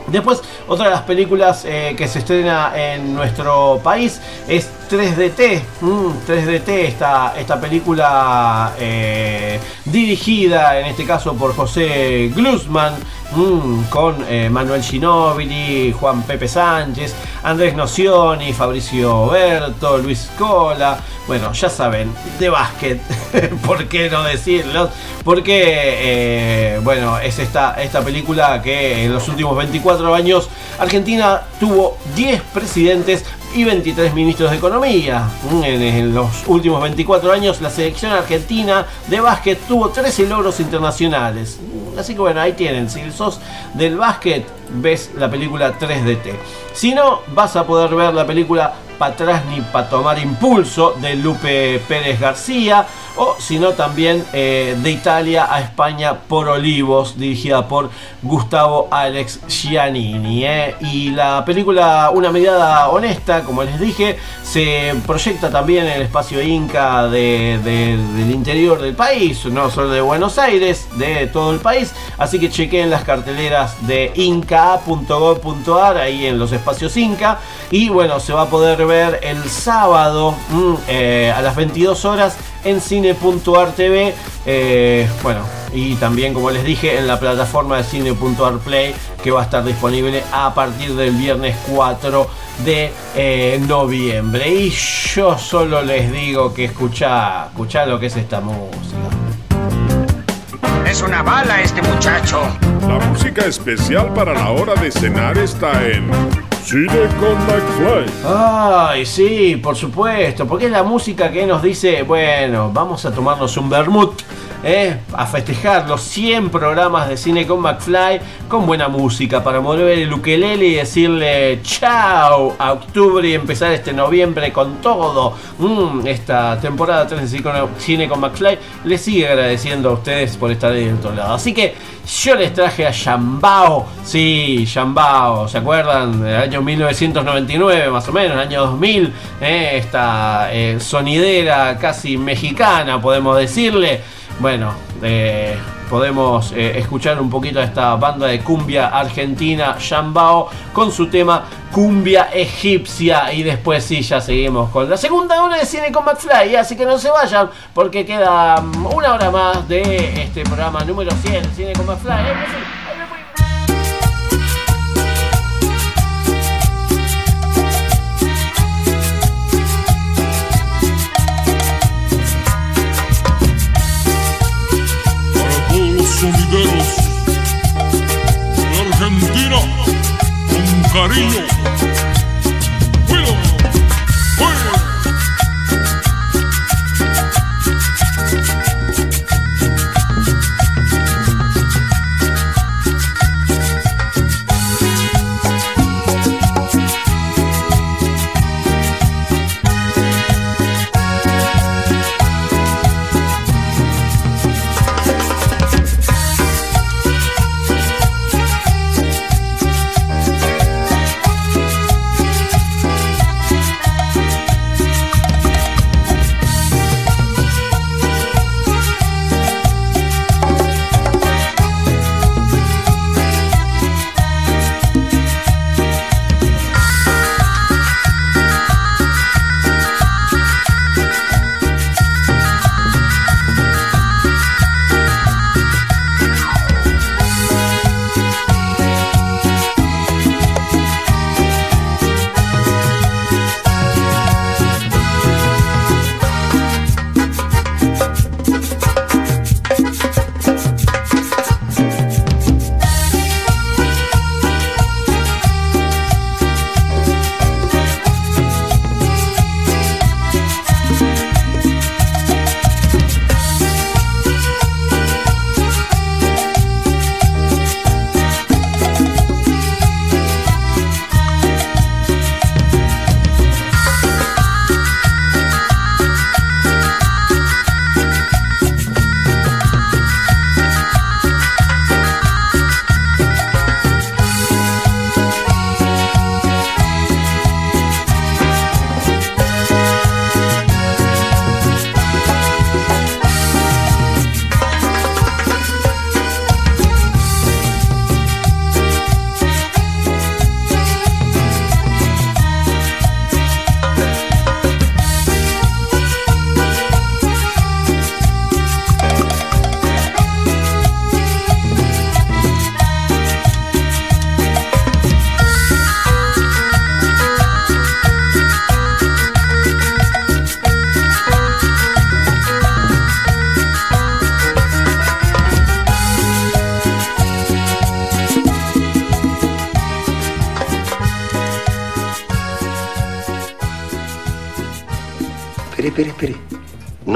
Después, otra de las películas eh, que se estrena en nuestro país es 3DT. Mm, 3DT, esta, esta película eh, dirigida en este caso por José Glusman, mm, con eh, Manuel Ginóbili, Juan Pepe Sánchez, Andrés Nocioni, Fabricio Berto, Luis Cola. Bueno, ya saben, de básquet, ¿por qué no decirlo? Porque, bueno, es esta, esta película que en los últimos 24 años Argentina tuvo 10 presidentes y 23 ministros de Economía. Mm, En, los últimos 24 años la selección argentina de básquet tuvo 13 logros internacionales. Mm, Así que bueno, ahí tienen. Si sos del básquet, ves la película 3DT. Si no, vas a poder ver la película Pa' atrás ni para tomar impulso de Lupe Pérez García. O si no, también eh, de Italia a España por Olivos, dirigida por Gustavo Alex Giannini. eh. Y la película Una mirada honesta, como les dije, se proyecta también el espacio Inca de- del interior del país, no solo de Buenos Aires, de todo el país. Así que chequen las carteleras de inca.gov.ar ahí en los espacios Inca. Y bueno, se va a poder ver el sábado mm, eh, a las 22 horas en cine.ar TV. eh, bueno, y también, como les dije, en la plataforma de cine.ar Play que va a estar disponible a partir del viernes 4 de eh, noviembre. Y yo solo les digo que escuchá, escuchá lo que es esta música. Es una bala este muchacho. La música especial para la hora de cenar está en Cine con McFly. Ay, sí, por supuesto, porque es la música que nos dice, bueno, vamos a tomarnos un vermut, ¿eh? a festejar los 100 programas de cine con McFly, con buena música, para mover el ukelele y decirle chao a octubre y empezar este noviembre con todo. Mm, esta temporada 3 de Cine con- McFly les sigue agradeciendo a ustedes por estar ahí del otro lado. Así que yo les traje a Yambao, sí, Yambao, ¿se acuerdan? Del año 1999 más o menos, año 2000, ¿eh? esta eh, sonidera casi mexicana, podemos decirle. Bueno, eh, podemos eh, escuchar un poquito a esta banda de cumbia argentina, Yambao, con su tema Cumbia Egipcia. Y después sí, ya seguimos con la segunda hora de cine con McFly. Así que no se vayan, porque queda mm, una hora más de este programa número 100, Cine con McFly. Eh, cariño. Bueno, bueno.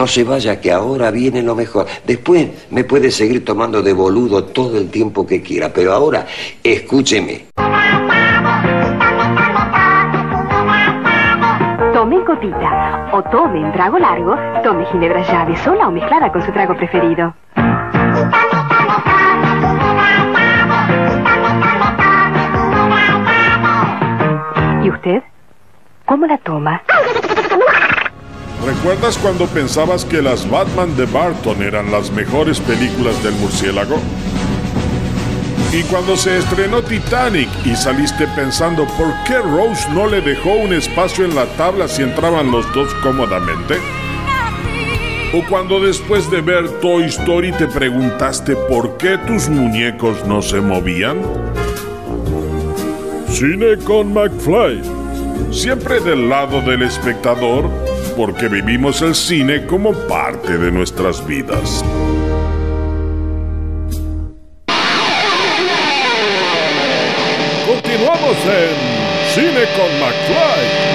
Se vaya, que ahora viene lo mejor. Después me puede seguir tomando de boludo todo el tiempo que quiera, pero ahora escúcheme. Tome gotita o tome en trago largo, tome ginebra llave sola o mezclada con su trago preferido. ¿Y usted? ¿Cómo la toma? ¿Recuerdas cuando pensabas que las Batman de Barton eran las mejores películas del murciélago? Y cuando se estrenó Titanic y saliste pensando por qué Rose no le dejó un espacio en la tabla si entraban los dos cómodamente? ¿O cuando después de ver Toy Story te preguntaste por qué tus muñecos no se movían? Cine con McFly. Siempre del lado del espectador, porque vivimos el cine como parte de nuestras vidas. Continuamos en Cine con McFly.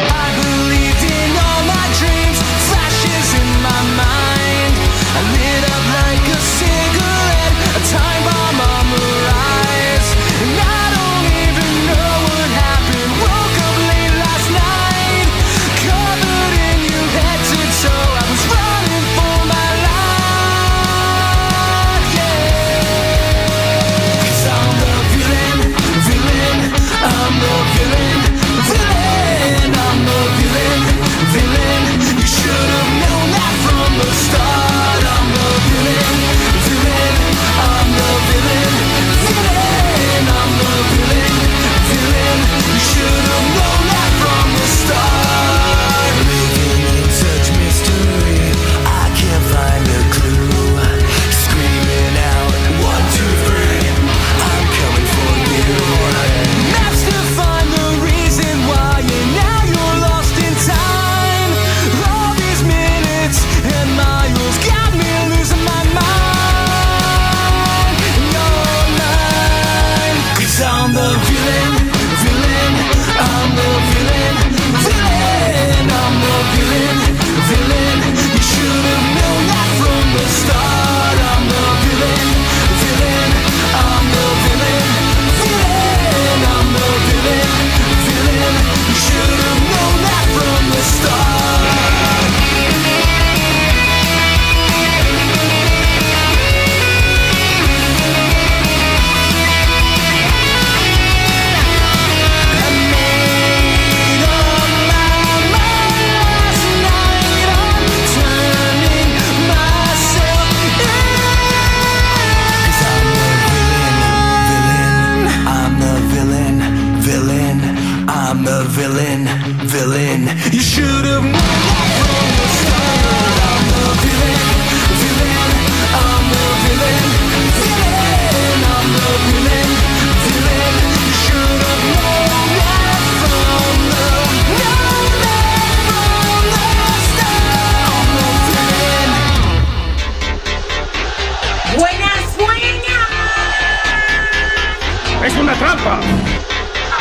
¡Es una trampa!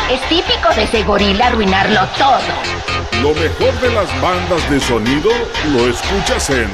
Es típico de ese gorila arruinarlo todo. Lo mejor de las bandas de sonido lo escuchas en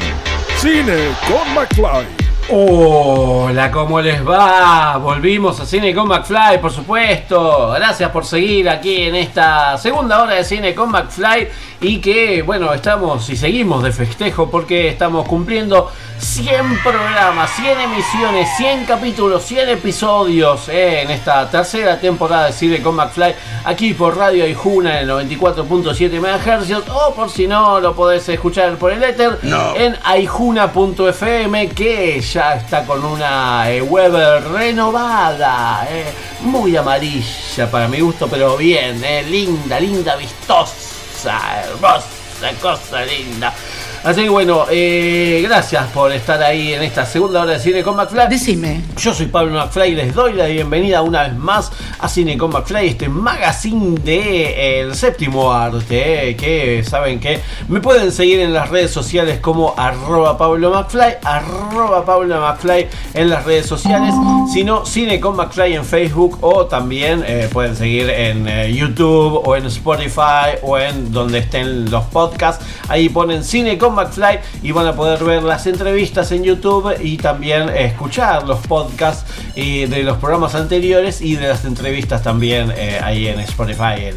Cine con McFly. Hola, ¿cómo les va? Volvimos a Cine con McFly, por supuesto. Gracias por seguir aquí en esta segunda hora de Cine con McFly. Y que, bueno, estamos y seguimos de festejo porque estamos cumpliendo 100 programas, 100 emisiones, 100 capítulos, 100 episodios eh, en esta tercera temporada de Cine con McFly. Aquí por Radio Aijuna en el 94.7 MHz. O por si no, lo podés escuchar por el éter No. en aijuna.fm que ya está con una eh, web renovada, eh, muy amarilla para mi gusto, pero bien, linda, linda, vistosa, hermosa, cosa linda. Así que bueno, eh, gracias por estar ahí en esta segunda hora de Cine con McFly. Decime. Yo soy Pablo McFly y les doy la bienvenida una vez más a Cine con McFly, este magazine de eh, el séptimo arte, eh, que saben que me pueden seguir en las redes sociales como arroba Pablo McFly, arroba Pablo McFly en las redes sociales, sino Cine con McFly en Facebook o también pueden seguir en YouTube o en Spotify o en donde estén los podcasts, ahí ponen Cine con con McFly y van a poder ver las entrevistas en YouTube y también escuchar los podcasts eh, de los programas anteriores y de las entrevistas también eh, ahí en Spotify.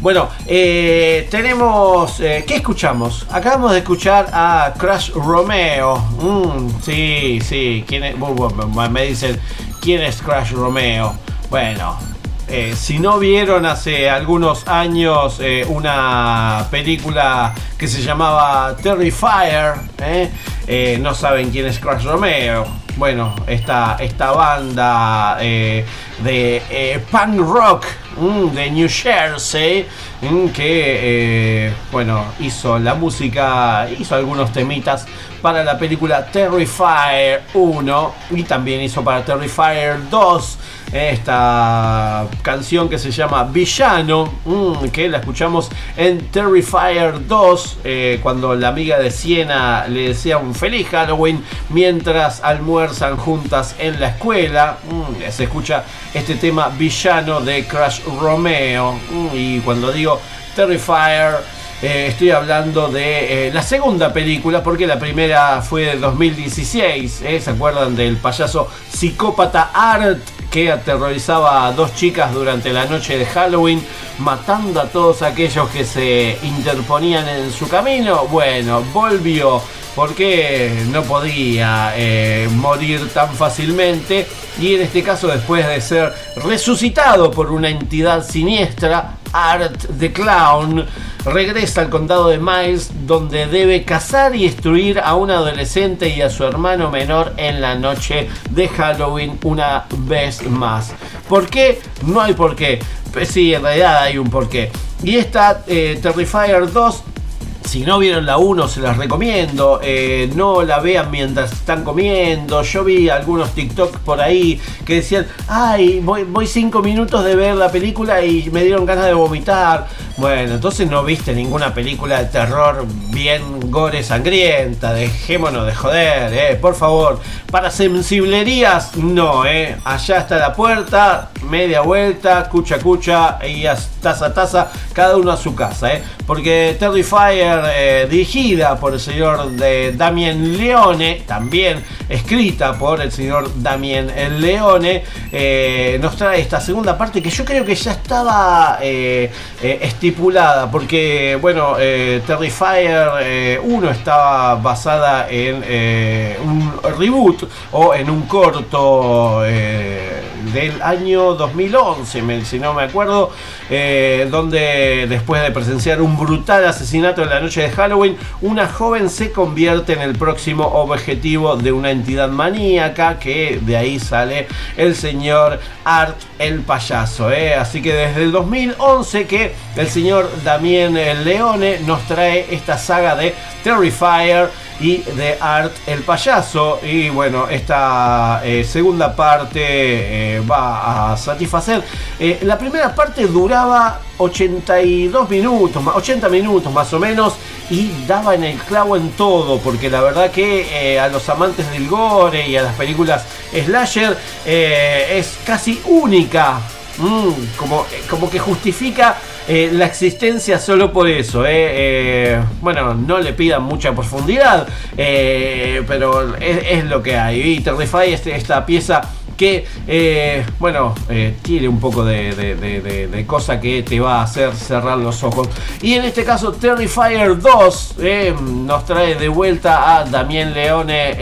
Bueno, eh, tenemos. ¿Qué escuchamos? Acabamos de escuchar a Crash Romeo. Mm, sí, sí. ¿quién me dicen, ¿quién es Crash Romeo? Bueno, eh, si no vieron hace algunos años eh, una película que se llamaba Terrifier, ¿eh? No saben quién es Crash Romeo. Bueno, esta, esta banda de punk rock mm, de New Jersey mm, que bueno hizo la música, hizo algunos temitas para la película Terrifier 1 y también hizo para Terrifier 2 esta canción que se llama Villano, mm, que la escuchamos en Terrifier 2, eh, cuando la amiga de Siena le decía un feliz Halloween mientras almuerzan juntas en la escuela. Mm, se escucha este tema Villano de Crash Romeo. Mm, y cuando digo Terrifier, eh, estoy hablando de eh, la segunda película, porque la primera fue de 2016. eh, ¿Se acuerdan del payaso psicópata Art que aterrorizaba a dos chicas durante la noche de Halloween, matando a todos aquellos que se interponían en su camino? Bueno, volvió porque no podía morir tan fácilmente y en este caso después de ser resucitado por una entidad siniestra, Art the Clown regresa al condado de Miles donde debe cazar y destruir a un adolescente y a su hermano menor en la noche de Halloween una vez más. ¿Por qué? No hay por qué. Pues sí, en realidad hay un porqué. Y esta eh, Terrifier 2 si no vieron la 1 se las recomiendo. Eh, no la vean mientras están comiendo. Yo vi algunos TikTok por ahí que decían, ay, voy, voy cinco minutos de ver la película y me dieron ganas de vomitar. Bueno, entonces no viste ninguna película de terror bien gore sangrienta. Dejémonos de joder, eh. Por favor. Para sensiblerías, no, eh. Allá está la puerta, media vuelta, cucha cucha y taza taza, cada uno a su casa, eh. Porque Terrifier, eh, dirigida por el señor de Damien Leone, también escrita por el señor Damien Leone, eh, nos trae esta segunda parte que yo creo que ya estaba eh, eh, estipulada, porque, bueno, eh, Terrifier 1 estaba basada en eh, un reboot o en un corto eh, del año 2011, me- si no me acuerdo, eh, donde después de presenciar un brutal asesinato en la noche de Halloween, una joven se convierte en el próximo objetivo de una entidad maníaca, que de ahí sale el señor Art el payaso. ¿eh? Así que desde el 2011 que el señor Damien Leone nos trae esta saga de Terrifier y de Art el payaso. Y bueno, esta eh, segunda parte eh, va a satisfacer. Eh, la primera parte duraba 82 minutos, ma- 80 minutos más o menos, y daba en el clavo en todo, porque la verdad que a los amantes del gore y a las películas slasher es casi única. Mm, como, como que justifica eh, la existencia solo por eso. eh. Eh, bueno, no le pidan mucha profundidad, eh, pero es, lo que hay. Y Terrify, este- esta pieza que, eh, bueno, eh, tiene un poco de, de- de- cosa que te va a hacer cerrar los ojos. Y en este caso, Terrifier 2 eh, nos trae de vuelta a Damien Leone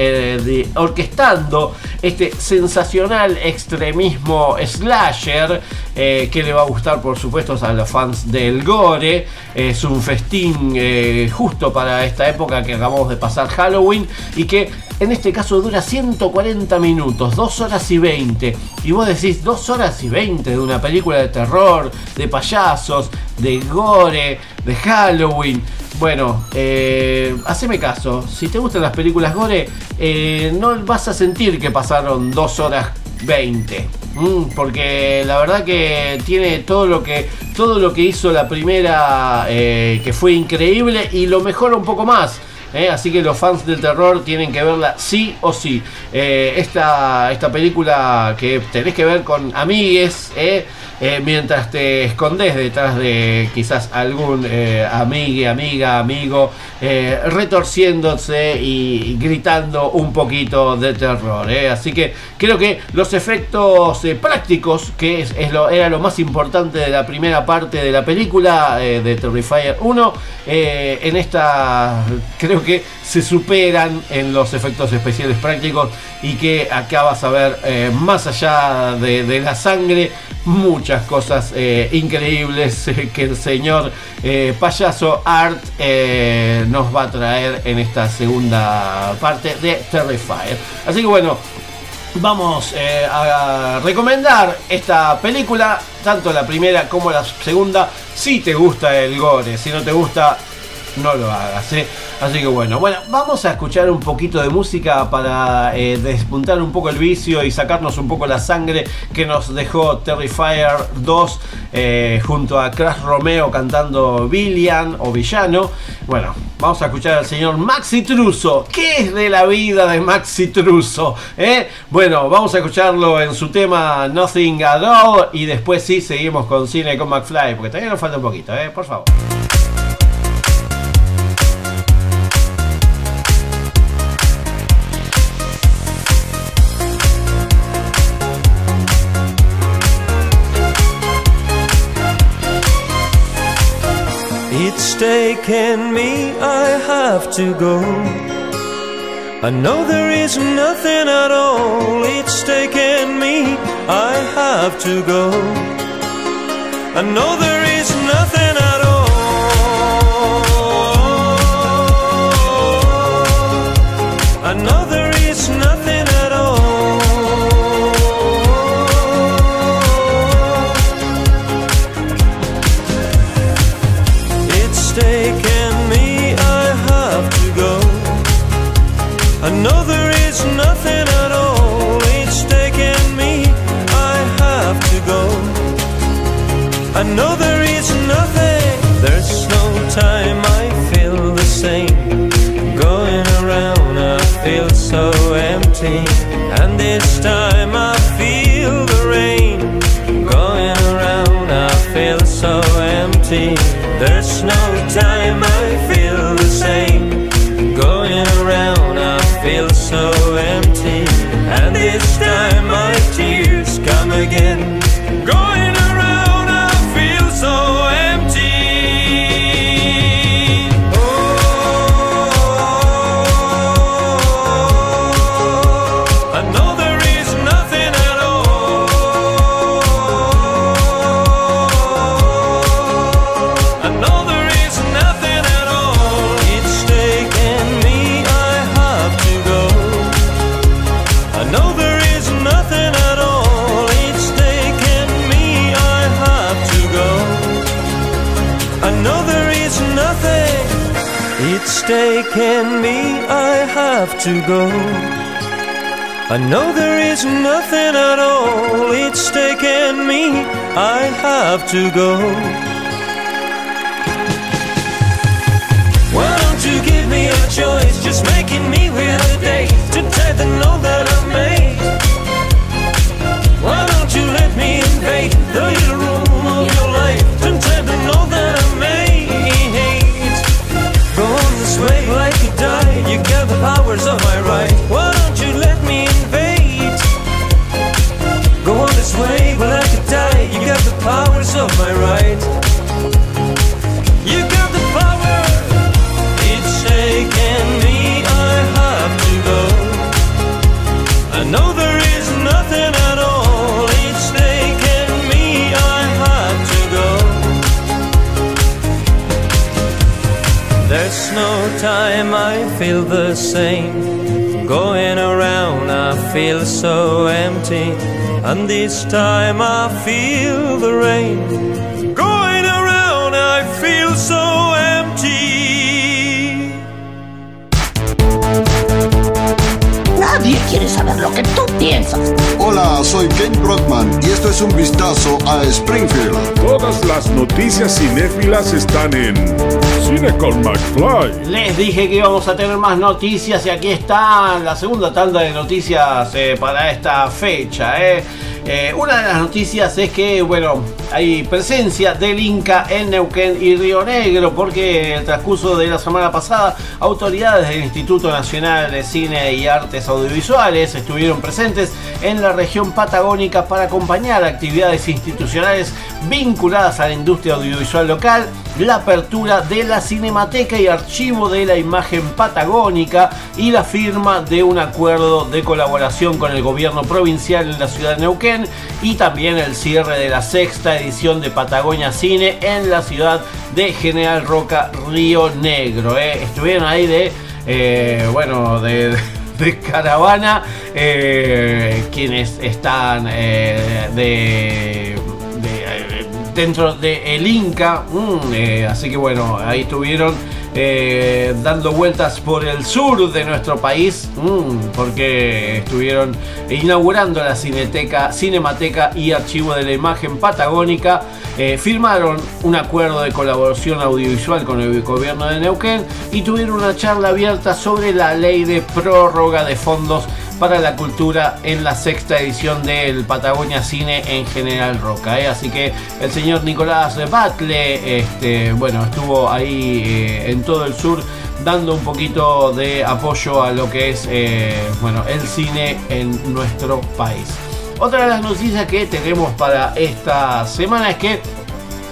orquestando este sensacional extremismo slasher que le va a gustar, por supuesto, a los fans del gore. Es un festín justo para esta época que acabamos de pasar Halloween y que en este caso dura 140 minutos, 2 horas y 20. Y vos decís 2 horas y 20 de una película de terror, de payasos, de gore, de Halloween. Bueno, eh, haceme caso, si te gustan las películas gore, eh, no vas a sentir que pasaron 2 horas 20. Mm, porque la verdad que tiene todo lo que todo lo que hizo la primera eh, que fue increíble y lo mejora un poco más ¿eh? así que los fans del terror tienen que verla sí o sí. Eh, esta, esta película que tenés que ver con amigues, ¿eh? Eh, mientras te escondes detrás de quizás algún eh, amigue, amiga, amigo, eh, retorciéndose y gritando un poquito de terror. ¿eh? Así que creo que los efectos prácticos, que es, lo, era lo más importante de la primera parte de la película de Terrifier 1, eh, en esta creo que se superan en los efectos especiales prácticos y que acá vas a ver más allá de la sangre muchas cosas eh, increíbles eh, que el señor eh, payaso Art nos va a traer en esta segunda parte de Terrifier. Así que bueno, vamos a recomendar esta película, tanto la primera como la segunda, si te gusta el gore, si no te gusta, no lo hagas. ¿eh? Así que bueno, bueno, vamos a escuchar un poquito de música para eh, despuntar un poco el vicio y sacarnos un poco la sangre que nos dejó Terrifier 2 eh, junto a Crash Romeo cantando Villian o Villano. Bueno, vamos a escuchar al señor Maxi Truso. ¿Qué es de la vida de Maxi Truso? Bueno, vamos a escucharlo en su tema Nothing at All y después sí seguimos con cine con McFly porque todavía nos falta un poquito, por favor. Taken me, I have to go. I know there is nothing at all. It's taken me, I have to go. I know there is nothing at all. And this time I feel the rain. Going around, I feel so empty. Taken me, I have to go. I know there is nothing at all. It's taken me, I have to go. Why don't you give me a choice? Just making me with a date to take the note that I And this time I feel the rain. Going around, I feel so empty. Nadie quiere saber lo que tú piensas. Hola, soy Ken Brockman y esto es un vistazo a Springfield. Todas las noticias cinéfilas están en Cine con McFly. Les dije que íbamos a tener más noticias y aquí está la segunda tanda de noticias eh, para esta fecha. eh. Eh, una de las noticias es que, bueno, hay presencia del Inca en Neuquén y Río Negro porque en el transcurso de la semana pasada autoridades del Instituto Nacional de Cine y Artes Audiovisuales estuvieron presentes en la región patagónica para acompañar actividades institucionales vinculadas a la industria audiovisual local, la apertura de la Cinemateca y Archivo de la Imagen Patagónica y la firma de un acuerdo de colaboración con el gobierno provincial en la ciudad de Neuquén y también el cierre de la sexta edición de Patagonia Cine en la ciudad de General Roca, Río Negro. ¿eh? Estuvieron ahí de, eh, bueno, de, de caravana eh, quienes están de, de, dentro del Inca. mm, así que bueno, ahí estuvieron eh, dando vueltas por el sur de nuestro país, mm, porque estuvieron inaugurando la Cineteca, Cinemateca y Archivo de la Imagen Patagónica. Eh, firmaron un acuerdo de colaboración audiovisual con el gobierno de Neuquén y tuvieron una charla abierta sobre la ley de prórroga de fondos para la cultura en la sexta edición del Patagonia Cine en General Roca. ¿eh? Así que el señor Nicolás Batle, este, bueno, estuvo ahí eh, en todo el sur dando un poquito de apoyo a lo que es eh, bueno, el cine en nuestro país. Otra de las noticias que tenemos para esta semana es que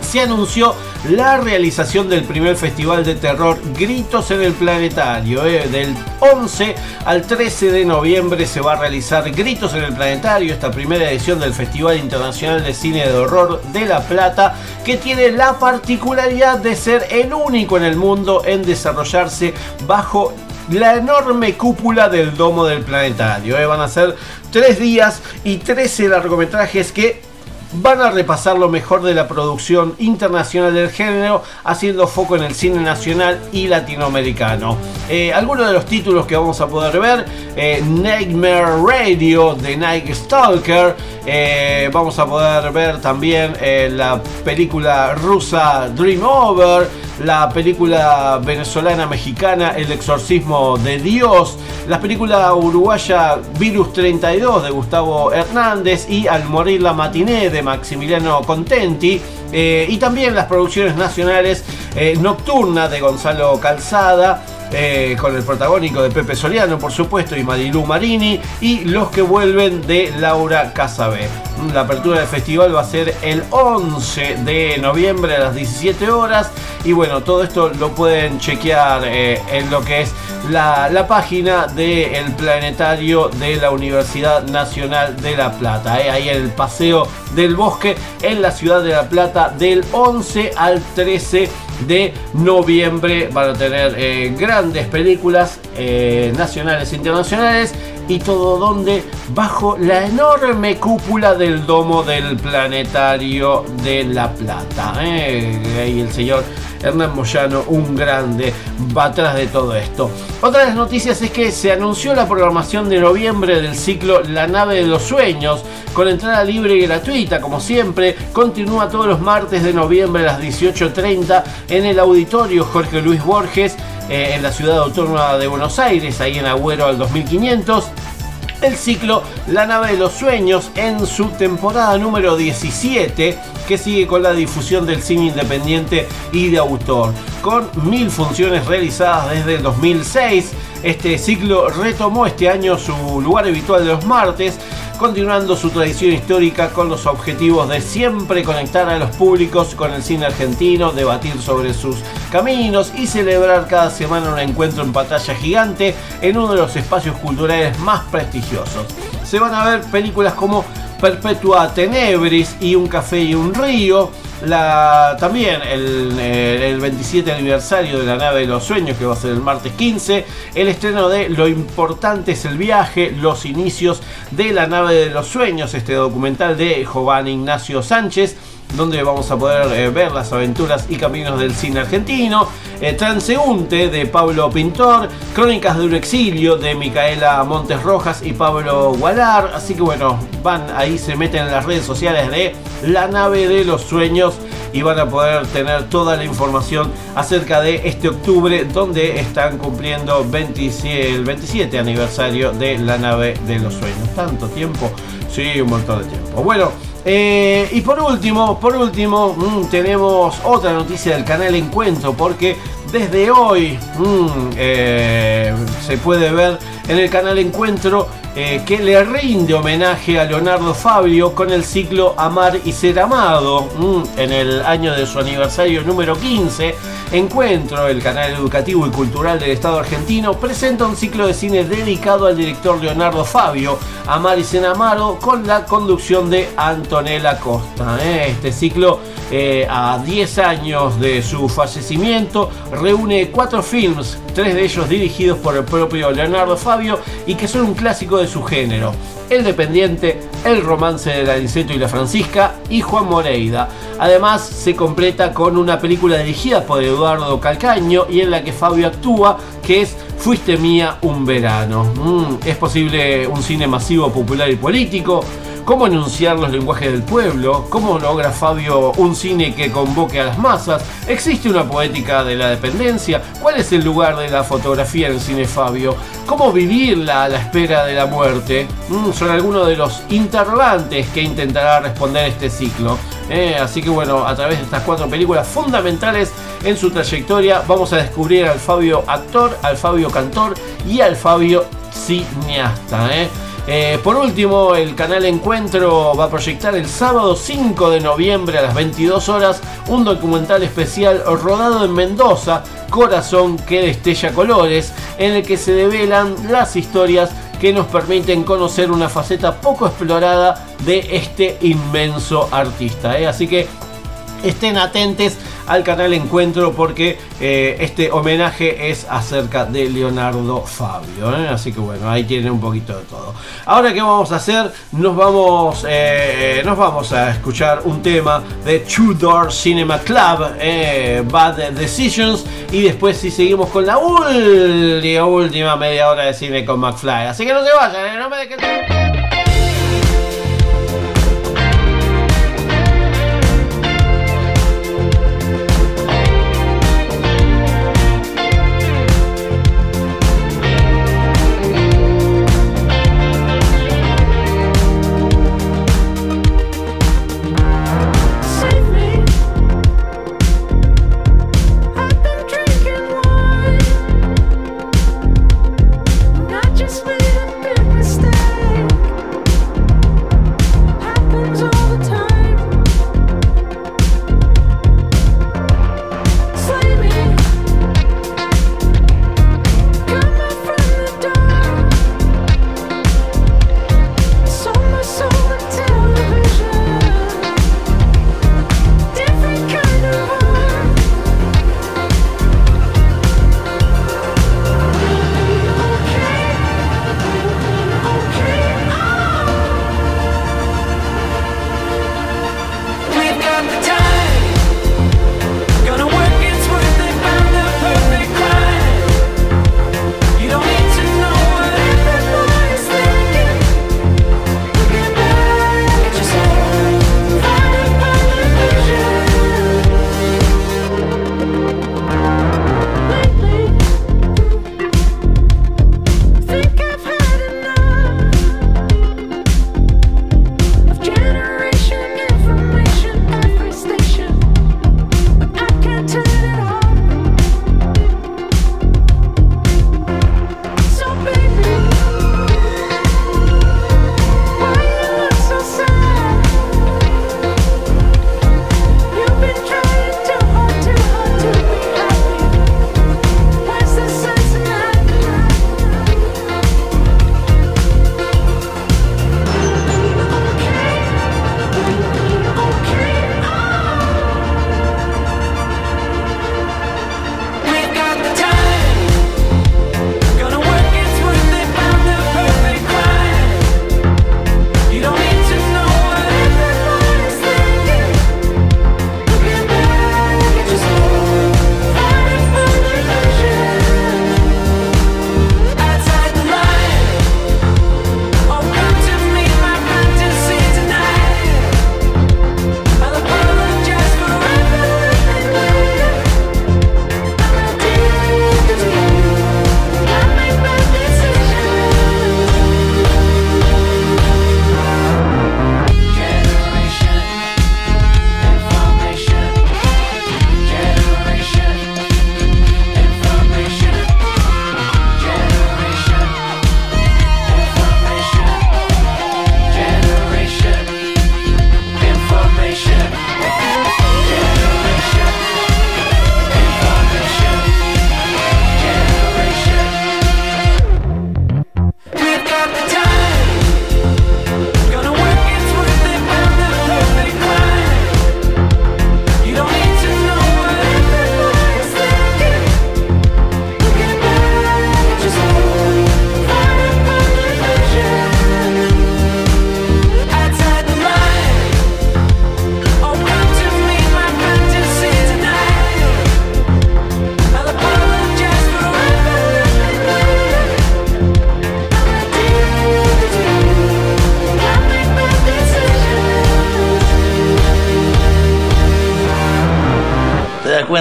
se anunció la realización del primer festival de terror Gritos en el Planetario. eh. Del 11 al 13 de noviembre se va a realizar Gritos en el Planetario, esta primera edición del Festival Internacional de Cine de Horror de La Plata, que tiene la particularidad de ser el único en el mundo en desarrollarse bajo la enorme cúpula del domo del planetario. eh. Van a ser tres días y 13 largometrajes que van a repasar lo mejor de la producción internacional del género, haciendo foco en el cine nacional y latinoamericano. Eh, algunos de los títulos que vamos a poder ver, eh, Nightmare Radio de Night Stalker, eh, vamos a poder ver también la película rusa Dream Over, la película venezolana mexicana El exorcismo de Dios, la película uruguaya Virus 32 de Gustavo Hernández y Al morir la matiné de Maximiliano Contenti. eh, y también las producciones nacionales eh, Nocturna de Gonzalo Calzada, eh, con el protagónico de Pepe Soliano, por supuesto, y Marilu Marini, y Los que vuelven de Laura Casabé. La apertura del festival va a ser el 11 de noviembre a las 17 horas. Y bueno, todo esto lo pueden chequear eh, en lo que es la, la página del planetario de la Universidad Nacional de La Plata. eh. Ahí el Paseo del Bosque en la ciudad de La Plata del 11 al 13 de noviembre. Van a tener eh, grandes películas eh, nacionales e internacionales. Y todo donde bajo la enorme cúpula del domo del planetario de La Plata. eh. Ahí el señor Hernán Moyano, un grande, va atrás de todo esto. Otra de las noticias es que se anunció la programación de noviembre del ciclo La nave de los sueños, con entrada libre y gratuita, como siempre. Continúa todos los martes de noviembre a las 18.30 en el auditorio Jorge Luis Borges, eh, en la ciudad autónoma de Buenos Aires, ahí en Agüero al 2500 el ciclo La nave de los sueños en su temporada número 17 que sigue con la difusión del cine independiente y de autor. Con mil funciones realizadas desde el 2006, este ciclo retomó este año su lugar habitual de los martes, continuando su tradición histórica con los objetivos de siempre conectar a los públicos con el cine argentino, debatir sobre sus caminos y celebrar cada semana un encuentro en pantalla gigante en uno de los espacios culturales más prestigiosos. Se van a ver películas como Perpetua Tenebris y Un Café y un Río, la, también el, eh, el 27 aniversario de la nave de los sueños, que va a ser el martes 15. El estreno de Lo importante es el viaje, los inicios de la nave de los sueños, este documental de Giovanni Ignacio Sánchez donde vamos a poder eh, ver las aventuras y caminos del cine argentino, eh, Transeúnte de Pablo Pintor, Crónicas de un exilio de Micaela Montes Rojas y Pablo Gualar, así que bueno, van ahí, se meten en las redes sociales de La nave de los sueños y van a poder tener toda la información acerca de este octubre donde están cumpliendo 27, el 27 aniversario de la nave de los sueños. ¿Tanto tiempo? Sí, un montón de tiempo. Bueno, eh, y por último, por último, mm, tenemos otra noticia del canal Encuentro, porque desde hoy mm, eh, se puede ver en el canal Encuentro eh, que le rinde homenaje a Leonardo Fabio con el ciclo Amar y Ser Amado mm, en el año de su aniversario número 15. Encuentro, el canal educativo y cultural del Estado argentino, presenta un ciclo de cine dedicado al director Leonardo Fabio, Amar y Ser Amado, con la conducción de Antonella Costa. ¿eh? Este ciclo, eh, a 10 años de su fallecimiento, reúne cuatro films, tres de ellos dirigidos por el propio Leonardo Fabio y que son un clásico de su género. El Dependiente, El Romance de la Aniceto y la Francisca y Juan Moreida. Además se completa con una película dirigida por Eduardo Calcaño y en la que Fabio actúa, que es Fuiste mía un verano. Mm, es posible un cine masivo, popular y político cómo enunciar los lenguajes del pueblo, cómo logra Fabio un cine que convoque a las masas, existe una poética de la dependencia, cuál es el lugar de la fotografía en el cine Fabio, cómo vivirla a la espera de la muerte, Mm, son algunos de los interrogantes que intentará responder este ciclo. Eh, así que bueno, a través de estas cuatro películas fundamentales en su trayectoria vamos a descubrir al Fabio actor, al Fabio cantor y al Fabio cineasta. eh. Eh, por último, el canal Encuentro va a proyectar el sábado 5 de noviembre a las 22 horas un documental especial rodado en Mendoza, Corazón que destella colores, en el que se develan las historias que nos permiten conocer una faceta poco explorada de este inmenso artista. ¿eh? Así que estén atentos al canal Encuentro porque eh, este homenaje es acerca de Leonardo Fabio. ¿eh? Así que bueno, ahí tienen un poquito de todo. Ahora qué vamos a hacer, nos vamos, eh, nos vamos a escuchar un tema de Tudor Cinema Club, Bad Decisions, y después si seguimos con la última, media hora de cine con McFly. Así que no se vayan, no me dejen.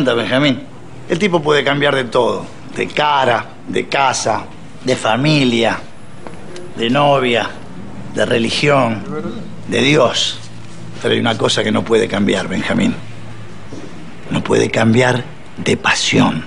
Cuenta, Benjamín. El tipo puede cambiar de todo. De cara, de casa, de familia, de novia, de religión, de Dios. Pero hay una cosa que no puede cambiar, Benjamín. No puede cambiar de pasión.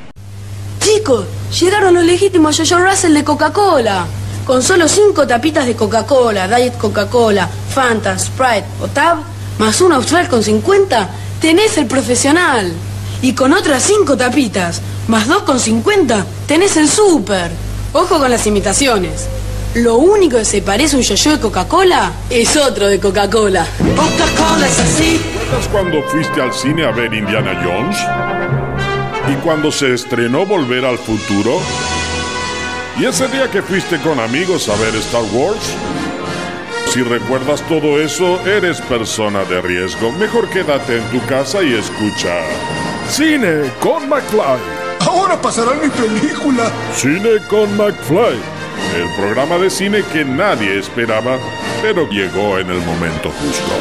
Chicos, llegaron los legítimos Jojo Russell de Coca-Cola. Con solo cinco tapitas de Coca-Cola, Diet Coca-Cola, Fanta, Sprite o Tab, más un Austral con 50, tenés el profesional. Y con otras cinco tapitas, más dos con 50, tenés el super. Ojo con las imitaciones. Lo único que se parece a un yo-yo de Coca-Cola es otro de Coca-Cola. Coca-Cola es así. ¿Recuerdas cuando fuiste al cine a ver Indiana Jones? ¿Y cuando se estrenó Volver al Futuro? ¿Y ese día que fuiste con amigos a ver Star Wars? Si recuerdas todo eso, eres persona de riesgo. Mejor quédate en tu casa y escucha. Cine con McFly. Ahora pasará mi película. Cine con McFly. El programa de cine que nadie esperaba, pero llegó en el momento justo.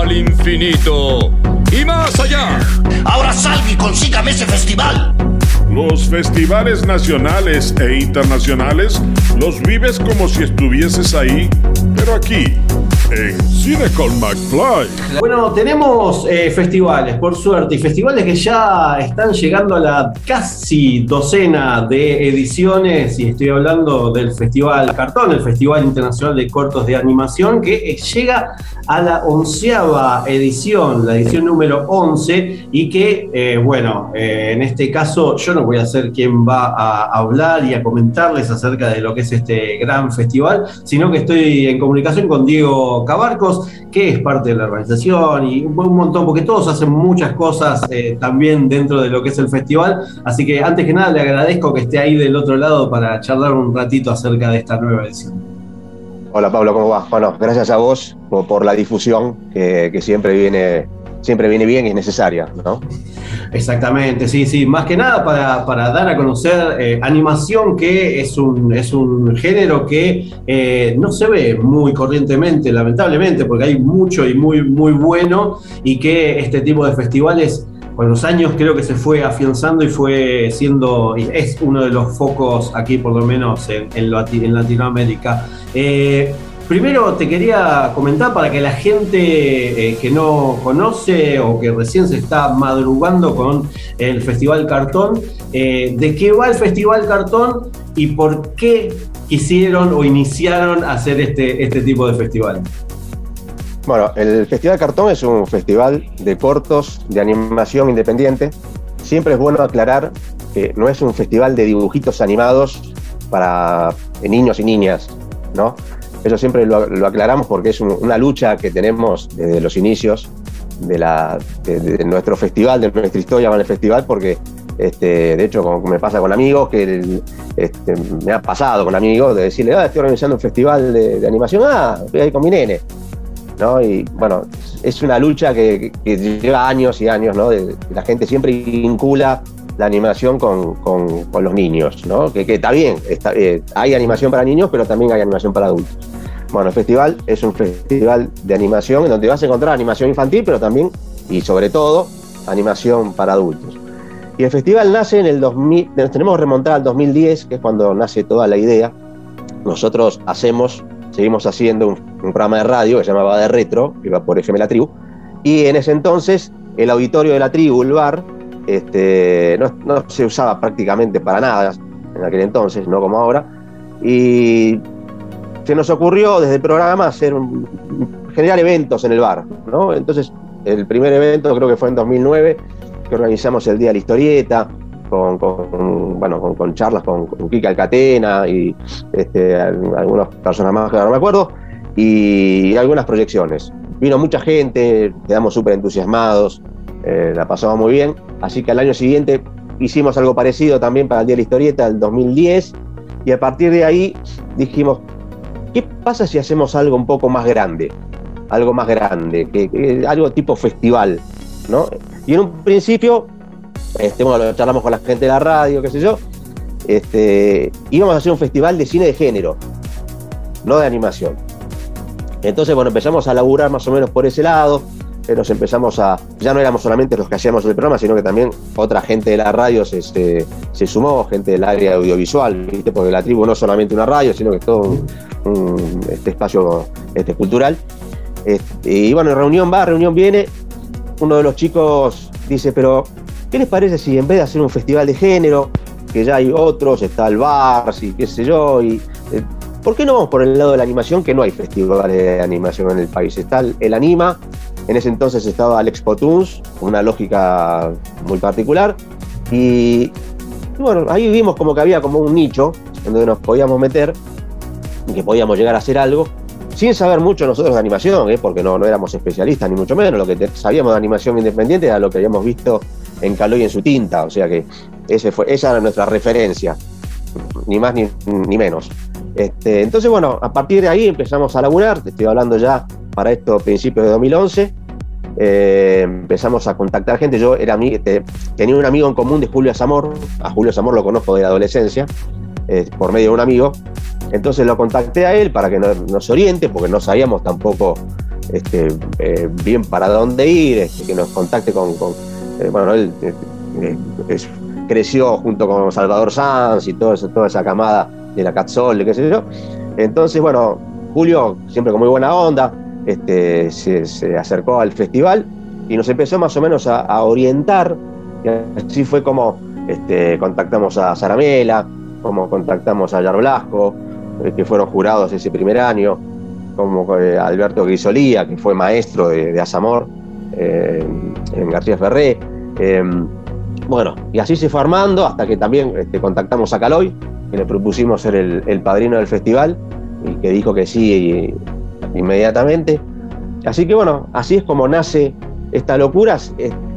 Al infinito y más allá. Ahora salga y consígame ese festival. Los festivales nacionales e internacionales los vives como si estuvieses ahí, pero aquí, en Cine con McFly. Bueno, tenemos eh, festivales, por suerte, y festivales que ya están llegando a la casi docena de ediciones, y estoy hablando del Festival Cartón, el Festival Internacional de Cortos de Animación, que eh, llega a la onceava edición, la edición número 11, y que, eh, bueno, en este caso yo no voy a ser quien va a hablar y a comentarles acerca de lo que es este gran festival, sino que estoy en comunicación con Diego Cabarcos, que es parte de la organización y un montón, porque todos hacen muchas cosas eh, también dentro de lo que es el festival. Así que antes que nada le agradezco que esté ahí del otro lado para charlar un ratito acerca de esta nueva edición. Hola Pablo, ¿cómo va? Bueno, gracias a vos por, la difusión que siempre viene siempre viene bien y es necesaria, ¿no? Exactamente, sí, sí. Más que nada para, para dar a conocer eh, animación, que es un, es un género que eh, no se ve muy corrientemente, lamentablemente, porque hay mucho y muy, muy bueno, y que este tipo de festivales con los años creo que se fue afianzando y fue siendo, es uno de los focos aquí por lo menos en, en Latinoamérica. Eh, primero te quería comentar para que la gente eh, que no conoce o que recién se está madrugando con el Festival Cartón, eh, de qué va el Festival Cartón y por qué quisieron o iniciaron hacer este, este tipo de festival. Bueno, el Festival Cartón es un festival de cortos de animación independiente. Siempre es bueno aclarar que no es un festival de dibujitos animados para niños y niñas, ¿no? Eso siempre lo, aclaramos porque es un- una lucha que tenemos desde los inicios de, nuestro festival, de nuestra historia con el festival, porque este, de hecho me pasa con amigos, que este, me ha pasado con amigos de decirle, ah, estoy organizando un festival de, de animación, ah, voy ahí con mi nene. ¿no? Y bueno, es una lucha que, que lleva años y años, ¿no? La gente siempre vincula la animación con, con- los niños, ¿no? Que, que está bien, está- eh, hay animación para niños, pero también hay animación para adultos. Bueno, el festival es un festival de animación en donde vas a encontrar animación infantil, pero también, y sobre todo, animación para adultos. Y el festival nace en el 2000, nos tenemos que remontar al 2010, que es cuando nace toda la idea. Nosotros hacemos, seguimos haciendo un, un programa de radio que se llamaba De Retro, que iba por FM La Tribu, y en ese entonces el auditorio de la tribu, el bar, este, no, no se usaba prácticamente para nada en aquel entonces, no como ahora, y se nos ocurrió desde el programa hacer un- generar eventos en el bar, ¿no? Entonces, el primer evento creo que fue en 2009, que organizamos el Día de la Historieta, con, con, bueno, con, con charlas con, con Kika Alcatena y este, al- algunas personas más que no me acuerdo, y algunas proyecciones. Vino mucha gente, quedamos súper entusiasmados, eh, la pasamos muy bien, así que al año siguiente hicimos algo parecido también para el Día de la Historieta, el 2010, y a partir de ahí dijimos, ¿qué pasa si hacemos algo un poco más grande? Algo más grande, que, algo tipo festival, ¿no? Y en un principio, este, bueno, lo charlamos con la gente de la radio, qué sé yo, este, íbamos a hacer un festival de cine de género, no de animación. Entonces, bueno, empezamos a laburar más o menos por ese lado, eh, nos empezamos a. Ya no éramos solamente los que hacíamos el programa, sino que también otra gente de la radio se, se, se sumó, gente del área audiovisual, ¿viste? porque la tribu no es solamente una radio, sino que es todo un, un, este espacio este, cultural. Este, y bueno, reunión va, reunión viene. Uno de los chicos dice, pero ¿qué les parece si en vez de hacer un festival de género, que ya hay otros, está el bar, y qué sé yo, y eh, ¿por qué no vamos por el lado de la animación? Que no hay festivales de animación en el país. Está el, el Anima, en ese entonces estaba Toons, con una lógica muy particular, y, y bueno, ahí vimos como que había como un nicho en donde nos podíamos meter, y que podíamos llegar a hacer algo, sin saber mucho nosotros de animación, ¿eh? porque no, no éramos especialistas ni mucho menos, lo que sabíamos de animación independiente era lo que habíamos visto en Caloy en su tinta, o sea que ese fue, esa era nuestra referencia, ni más ni, ni menos. Este, entonces, bueno, a partir de ahí empezamos a laburar, te estoy hablando ya para esto principios de 2011, eh, empezamos a contactar gente, yo era tenía un amigo en común de Julio Zamor, a Julio Zamor lo conozco de la adolescencia, eh, por medio de un amigo, entonces lo contacté a él para que nos, oriente, porque no sabíamos tampoco este, eh, bien para dónde ir, este, que nos contacte con... bueno, él creció junto con Salvador Sanz y toda esa camada de la Catzol, qué sé yo. Entonces, bueno, Julio, siempre con muy buena onda, este, se, acercó al festival y nos empezó más o menos a, orientar. Y así fue como este, contactamos a Saramela, como contactamos a Yar Blasco, eh, que fueron jurados ese primer año, como eh, Alberto Grisolía, que fue maestro de, de Azamor eh, en García Ferré. Eh, bueno, y así se fue armando hasta que también este, contactamos a Caloy, que le propusimos ser el, el padrino del festival y que dijo que sí inmediatamente. Así que bueno, así es como nace esta locura.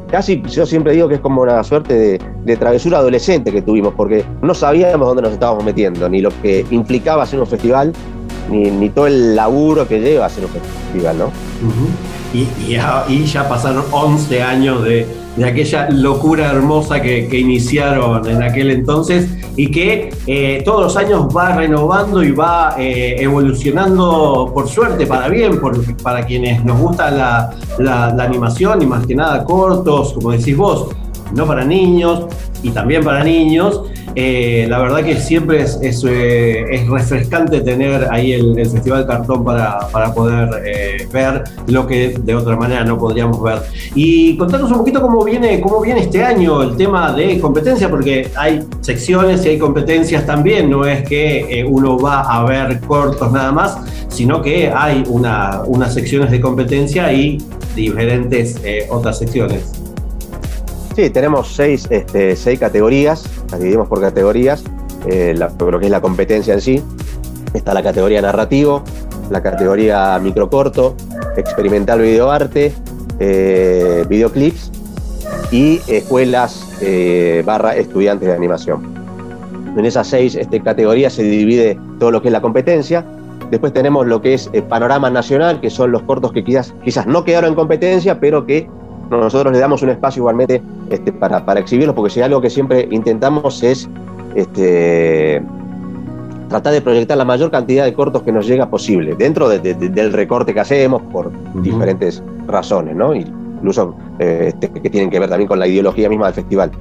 Casi, yo siempre digo que es como una suerte de, de travesura adolescente que tuvimos, porque no sabíamos dónde nos estábamos metiendo, ni lo que implicaba hacer un festival, ni, ni todo el laburo que lleva hacer un festival, ¿no? y, ya, y ya pasaron 11 años de, de aquella locura hermosa que, iniciaron en aquel entonces y que eh, todos los años va renovando y va eh, evolucionando por suerte, para bien, por- para quienes nos gusta la, la- la animación y más que nada cortos, como decís vos, no para niños y también para niños. Eh, la verdad que siempre es, es, eh, es refrescante tener ahí el, el Festival Cartón para, para poder eh, ver lo que de otra manera no podríamos ver. Y contanos un poquito cómo viene, cómo viene este año el tema de competencia, porque hay secciones y hay competencias también, no es que eh, uno va a ver cortos nada más, sino que hay una, unas secciones de competencia y diferentes eh, otras secciones. Sí, tenemos seis, este, seis categorías, las dividimos por categorías, eh, lo que es la competencia en sí. Está la categoría narrativo, la categoría microcorto, experimental videoarte, eh, videoclips y escuelas eh, barra estudiantes de animación. En esas seis este, categorías se divide todo lo que es la competencia. Después tenemos lo que es el panorama nacional, que son los cortos que quizás, quizás no quedaron en competencia, pero que nosotros le damos un espacio igualmente este, para, para exhibirlos, porque si algo que siempre intentamos es este, tratar de proyectar la mayor cantidad de cortos que nos llega posible, dentro de- de- de- del recorte que hacemos por diferentes razones, ¿no? Incluso eh, este, que tienen que ver también con la ideología misma del festival.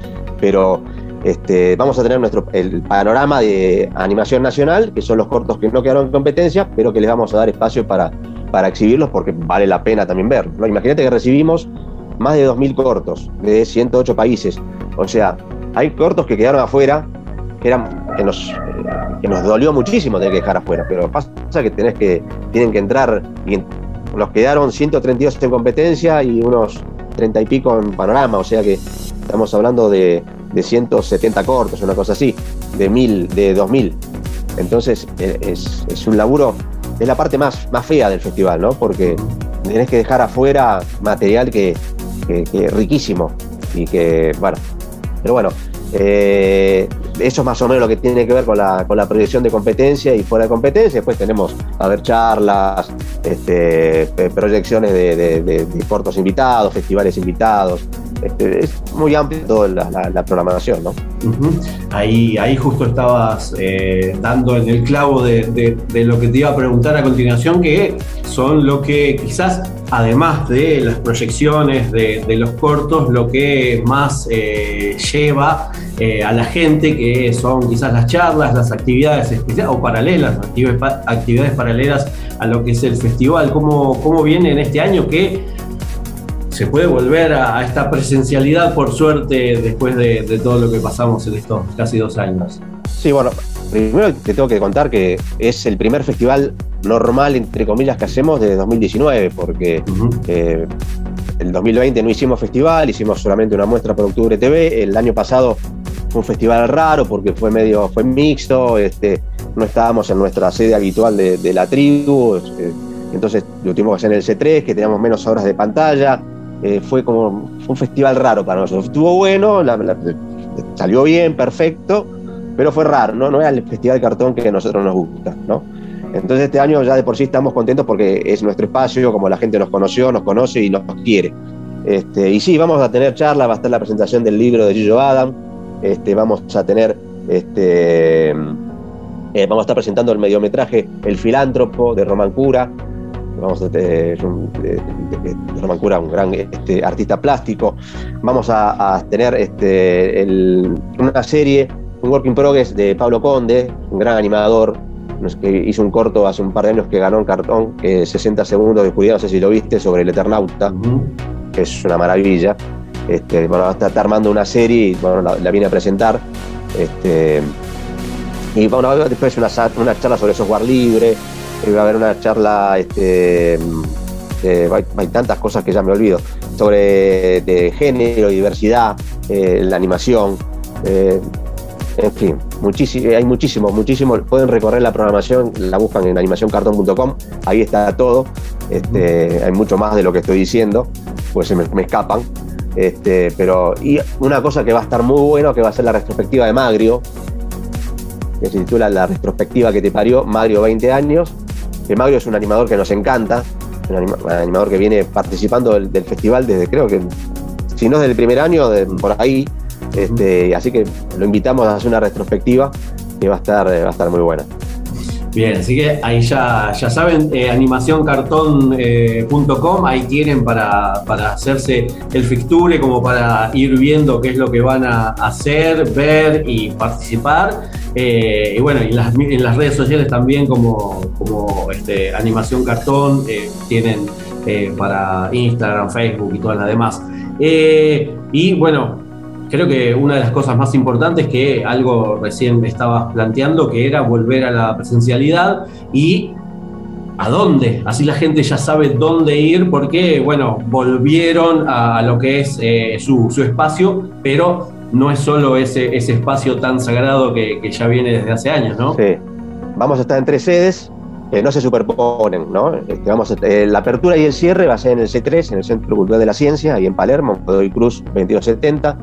Pero este, vamos a tener nuestro, el panorama de animación nacional, que son los cortos que no quedaron en competencia, pero que les vamos a dar espacio para, para exhibirlos porque vale la pena también verlos. ¿no? Imagínate que recibimos más de 2.000 cortos de 108 países. O sea, hay cortos que quedaron afuera, que, eran, que, nos, eh, que nos dolió muchísimo tener que dejar afuera, pero pasa que, tenés que tienen que entrar, y nos quedaron 132 en competencia y unos 30 y pico en panorama, o sea que estamos hablando de, de 170 cortos, una cosa así, de 1000, de 2000. Entonces eh, es, es un laburo, es la parte más, más fea del festival, ¿no? Porque tenés que dejar afuera material que, que, riquísimo y que, bueno, pero bueno, eh, eso es más o menos lo que tiene que ver con la, con la proyección de competencia y fuera de competencia. Después tenemos, a ver, charlas, este, eh, proyecciones de, cortos invitados, festivales invitados. Este, es muy amplia toda la, programación, ¿no? Ahí, ahí justo estabas eh, dando en el clavo de, lo que te iba a preguntar a continuación, que son lo que quizás, además de las proyecciones de, de los cortos, lo que más eh, lleva eh, a la gente, que son quizás las charlas, las actividades especiales o paralelas, actividades, pa- actividades paralelas a lo que es el festival. ¿Cómo, cómo viene en este año que se puede volver a, a esta presencialidad, por suerte, después de, de todo lo que pasamos en estos casi dos años. Sí, bueno, primero te tengo que contar que es el primer festival normal, entre comillas, que hacemos desde 2019, porque eh, el 2020 no hicimos festival, hicimos solamente una muestra por Octubre TV. El año pasado un festival raro porque fue medio, fue mixto, este, no estábamos en nuestra sede habitual de, la tribu, eh, entonces lo tuvimos que hacer en el C3, que teníamos menos horas de pantalla. eh, fue como un festival raro para nosotros. Estuvo bueno, salió bien, perfecto, pero fue raro, ¿no? No era el festival de cartón que a nosotros nos gusta, ¿no? Entonces este año ya de por sí estamos contentos porque es nuestro espacio, como la gente nos conoció, nos conoce y nos quiere. Este, y sí, vamos a tener charla, va a estar la presentación del libro de Gillo Adam, este, vamos a tener, este, eh, vamos a estar presentando el mediometraje El filántropo de Román Cura, vamos a tener un- de Román Cura, un gran este, artista plástico, vamos a, a tener este, el- una serie, un work in progress de Pablo Conde, un gran animador, que hizo un corto hace un par de años que ganó en cartón, que 60 segundos de oscuridad, no sé si lo viste, sobre el Eternauta, que es una maravilla. Este, bueno, a estar armando una serie y bueno, la, la viene a presentar. Este, y bueno, después una, una charla sobre software libre, y va a haber una charla, este, hay, tantas cosas que ya me olvido, sobre de género diversidad, eh, la animación, eh, en fin, hay muchísimo, muchísimo. Pueden recorrer la programación, la buscan en animacioncartón.com, ahí está todo. Este, hay mucho más de lo que estoy diciendo, pues se me escapan. Este, pero, y una cosa que va a estar muy bueno, que va a ser la retrospectiva de Magrio, que se titula La retrospectiva que te parió, Magrio 20 años. Que Magrio es un animador que nos encanta, un anima- un animador que viene participando del, del festival desde creo que, si no desde el primer año, de- por ahí. Este, así que lo invitamos a hacer una retrospectiva que va a estar, va a estar muy buena. Bien, así que ahí ya, ya saben, eh, animacioncartón.com, ahí tienen para, para hacerse el fixture, como para ir viendo qué es lo que van a hacer, ver y participar. Eh, y bueno, y en las redes sociales también como, como este, Animación Cartón, eh, tienen eh, para Instagram, Facebook y todas las demás. Y bueno, Creo que una de las cosas más importantes que algo recién estabas planteando, que era volver a la presencialidad y a dónde. Así la gente ya sabe dónde ir porque, bueno, volvieron a lo que es eh, su, su espacio, pero no es solo ese, ese espacio tan sagrado que, que ya viene desde hace años, ¿no? Sí. Vamos a estar en tres sedes, que no se superponen, ¿no? Este, vamos eh, la apertura y el cierre va a ser en el C3, en el Centro Cultural de la Ciencia, ahí en Palermo, Godoy Cruz 2270.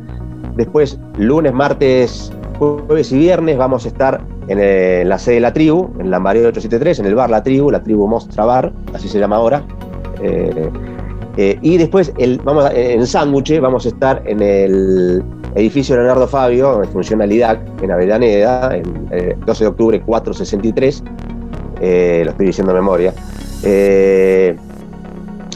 Después, lunes, martes, jueves y viernes vamos a estar en, eh, la sede de la tribu, en Lambaré 873, en el bar La Tribu, la tribu Mostra Bar, así se llama ahora. Eh, eh, y después, vamos en Sándwich, vamos a estar en el edificio Leonardo Fabio, donde funciona el IDAC, en Avellaneda, en eh, 12 de octubre 463. Eh, lo estoy diciendo de memoria.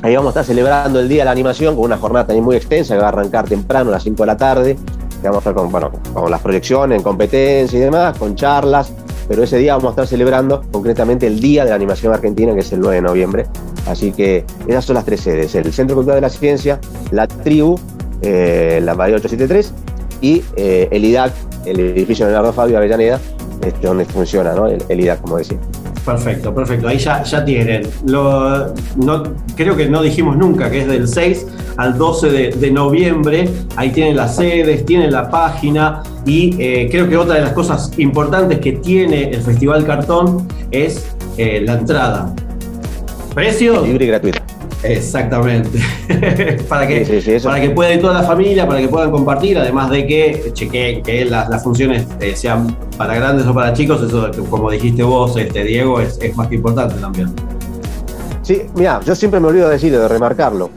Ahí vamos a estar celebrando el Día de la Animación con una jornada también muy extensa que va a arrancar temprano a las 5 de la tarde. vamos a estar con, bueno, con las proyecciones, en competencia y demás, con charlas. Pero ese día vamos a estar celebrando concretamente el Día de la Animación Argentina, que es el 9 de noviembre. Así que esas son las tres sedes: el Centro Cultural de la Ciencia, la Tribu, eh, la Bahía 873 y eh, el IDAC, el edificio Leonardo Fabio Avellaneda, donde funciona ¿no? el, el IDAC, como decía. Perfecto, perfecto. Ahí ya, ya tienen. No, creo que no dijimos nunca que es del 6 al 12 de, noviembre. Ahí tienen las sedes, tienen la página y eh, creo que otra de las cosas importantes que tiene el Festival Cartón es eh, la entrada. ¿Precio? Libre y gratuita. Exactamente. para que, Sí, sí, sí, eso- para que pueda ir toda la familia, para que puedan compartir, además de que chequeen que las, las funciones eh, sean para grandes o para chicos, eso como dijiste vos, este, Diego, es, es más que importante también. Sí, mira, yo siempre me olvido de decirlo, de remarcarlo,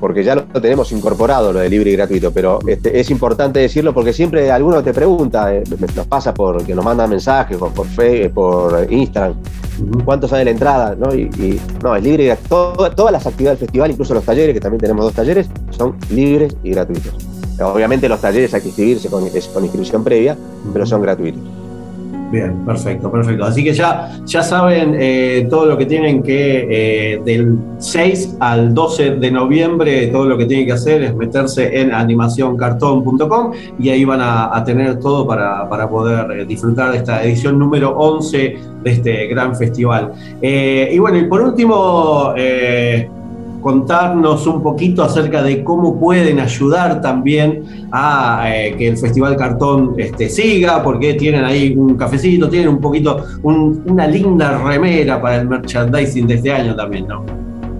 porque ya lo tenemos incorporado, lo de libre y gratuito, pero este, es importante decirlo porque siempre alguno te pregunta, eh, nos pasa por que nos mandan mensajes por, por, Fe- por Instagram, cuánto sale la entrada, ¿no? Y, y, no, es libre y grat- todo- todas las actividades del festival, incluso los talleres, que también tenemos dos talleres, son libres y gratuitos. Obviamente los talleres hay que inscribirse con, es con inscripción previa, pero son gratuitos. Bien, perfecto, perfecto. Así que ya, ya saben eh, todo lo que tienen que, eh, del 6 al 12 de noviembre, todo lo que tienen que hacer es meterse en animacioncartón.com y ahí van a, tener todo para, para poder eh, disfrutar de esta edición número 11 de este gran festival. Eh, y bueno, y por último, eh, contarnos un poquito acerca de cómo pueden ayudar también a eh, que el Festival Cartón este, siga, porque tienen ahí un cafecito, tienen un poquito, un- una linda remera para el merchandising de este año también, ¿no?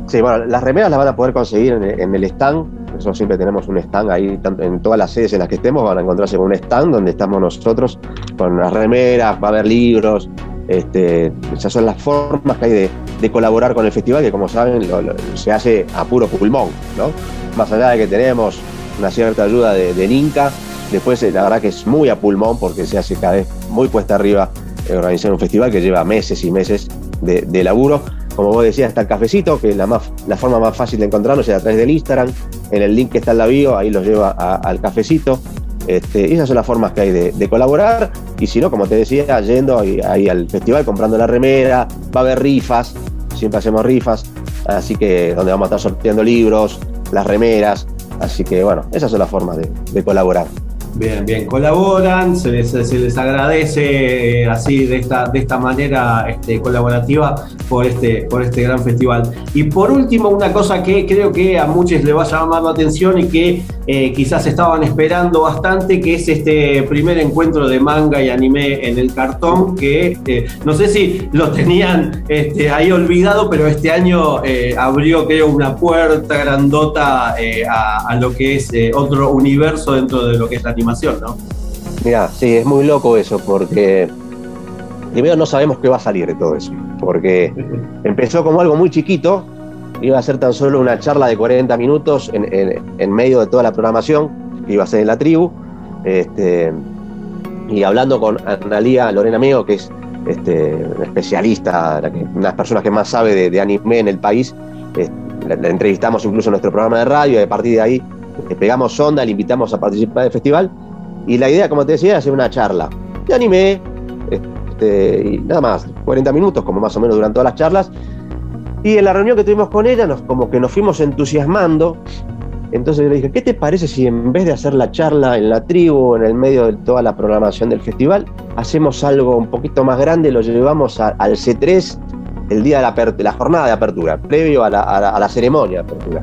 Sí, bueno, las remeras las van a poder conseguir en, el stand. Nosotros siempre tenemos un stand ahí, en todas las sedes en las que estemos, van a encontrarse con un stand donde estamos nosotros con las remeras, va a haber libros. Este, esas son las formas que hay de, colaborar con el festival, que como saben se hace a puro pulmón, ¿no? Más allá de que tenemos una cierta ayuda de, del Inca, después eh, la verdad que es muy a pulmón porque se hace cada vez muy puesta arriba eh, organizar un festival que lleva meses y meses de, laburo. Como vos decías, está el cafecito, que la, más, la forma más fácil de encontrarnos es a través del Instagram. En el link que está en la bio, ahí los lleva al cafecito. Este, esas son las formas que hay de, colaborar. Y si no, como te decía, yendo ahí, al festival, comprando la remera, va a haber rifas, siempre hacemos rifas. Así que donde vamos a estar sorteando libros, las remeras. Así que bueno, esas son las formas de colaborar. Bien, bien, colaboran, se les, se les agradece eh, así de esta, de esta manera este, colaborativa por este, por este gran festival. Y por último, una cosa que creo que a muchos les va a llamar la atención y que eh, quizás estaban esperando bastante, que es este primer encuentro de manga y anime en el cartón, que eh, no sé si lo tenían este, ahí olvidado, pero este año abrió, creo, una puerta grandota a, a lo que es otro universo dentro de lo que es la animación, ¿no? Mira, sí, es muy loco eso, porque primero no sabemos qué va a salir de todo eso, porque empezó como algo muy chiquito, iba a ser tan solo una charla de 40 minutos en, en- en medio de toda la programación, que iba a ser en la tribu, este, y hablando con Analía Lorena Meo, que es este, una especialista, una de las personas que más sabe de, de anime en el país, eh, la, la entrevistamos incluso en nuestro programa de radio y a partir de ahí le pegamos onda, le invitamos a participar del festival y la idea, como te decía, era hacer una charla de anime, este, y nada más, 40 minutos, como más o menos durante todas las charlas. Y en la reunión que tuvimos con ella, como que nos fuimos entusiasmando. Entonces yo le dije, ¿qué te parece si en vez de hacer la charla en la tribu, en el medio de toda la programación del festival, hacemos algo un poquito más grande, lo llevamos al C3 el día de la, la jornada de apertura, previo a la ceremonia de apertura?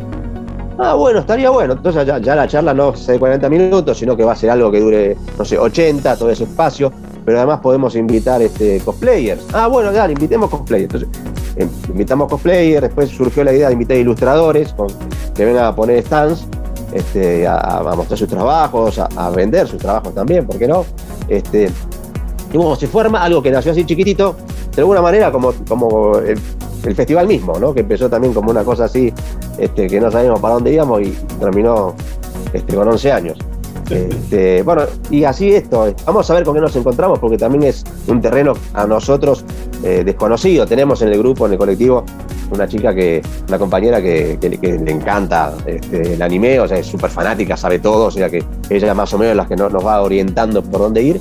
Ah, bueno, estaría bueno. Entonces ya, la charla no es de 40 minutos, sino que va a ser algo que dure, no sé, 80, todo ese espacio. Pero además podemos invitar este, cosplayers. Ah, bueno, dale, invitemos cosplayers. Entonces, eh, invitamos cosplayers, después surgió la idea de invitar ilustradores que vengan a poner stands, este, a, mostrar sus trabajos, a, a vender sus trabajos también, ¿por qué no? Este, y bueno, se forma algo que nació así chiquitito, de alguna manera como, como el, el festival mismo, ¿no? Que empezó también como una cosa así, este, que no sabíamos para dónde íbamos y terminó este, con 11 años. Este, bueno, y así esto, vamos a ver con qué nos encontramos, porque también es un terreno a nosotros eh, desconocido. Tenemos en el grupo, en el colectivo, una chica que, una compañera que, que- que le encanta este, el anime, o sea, es súper fanática, sabe todo, o sea que ella más o menos es la que nos, nos va orientando por dónde ir.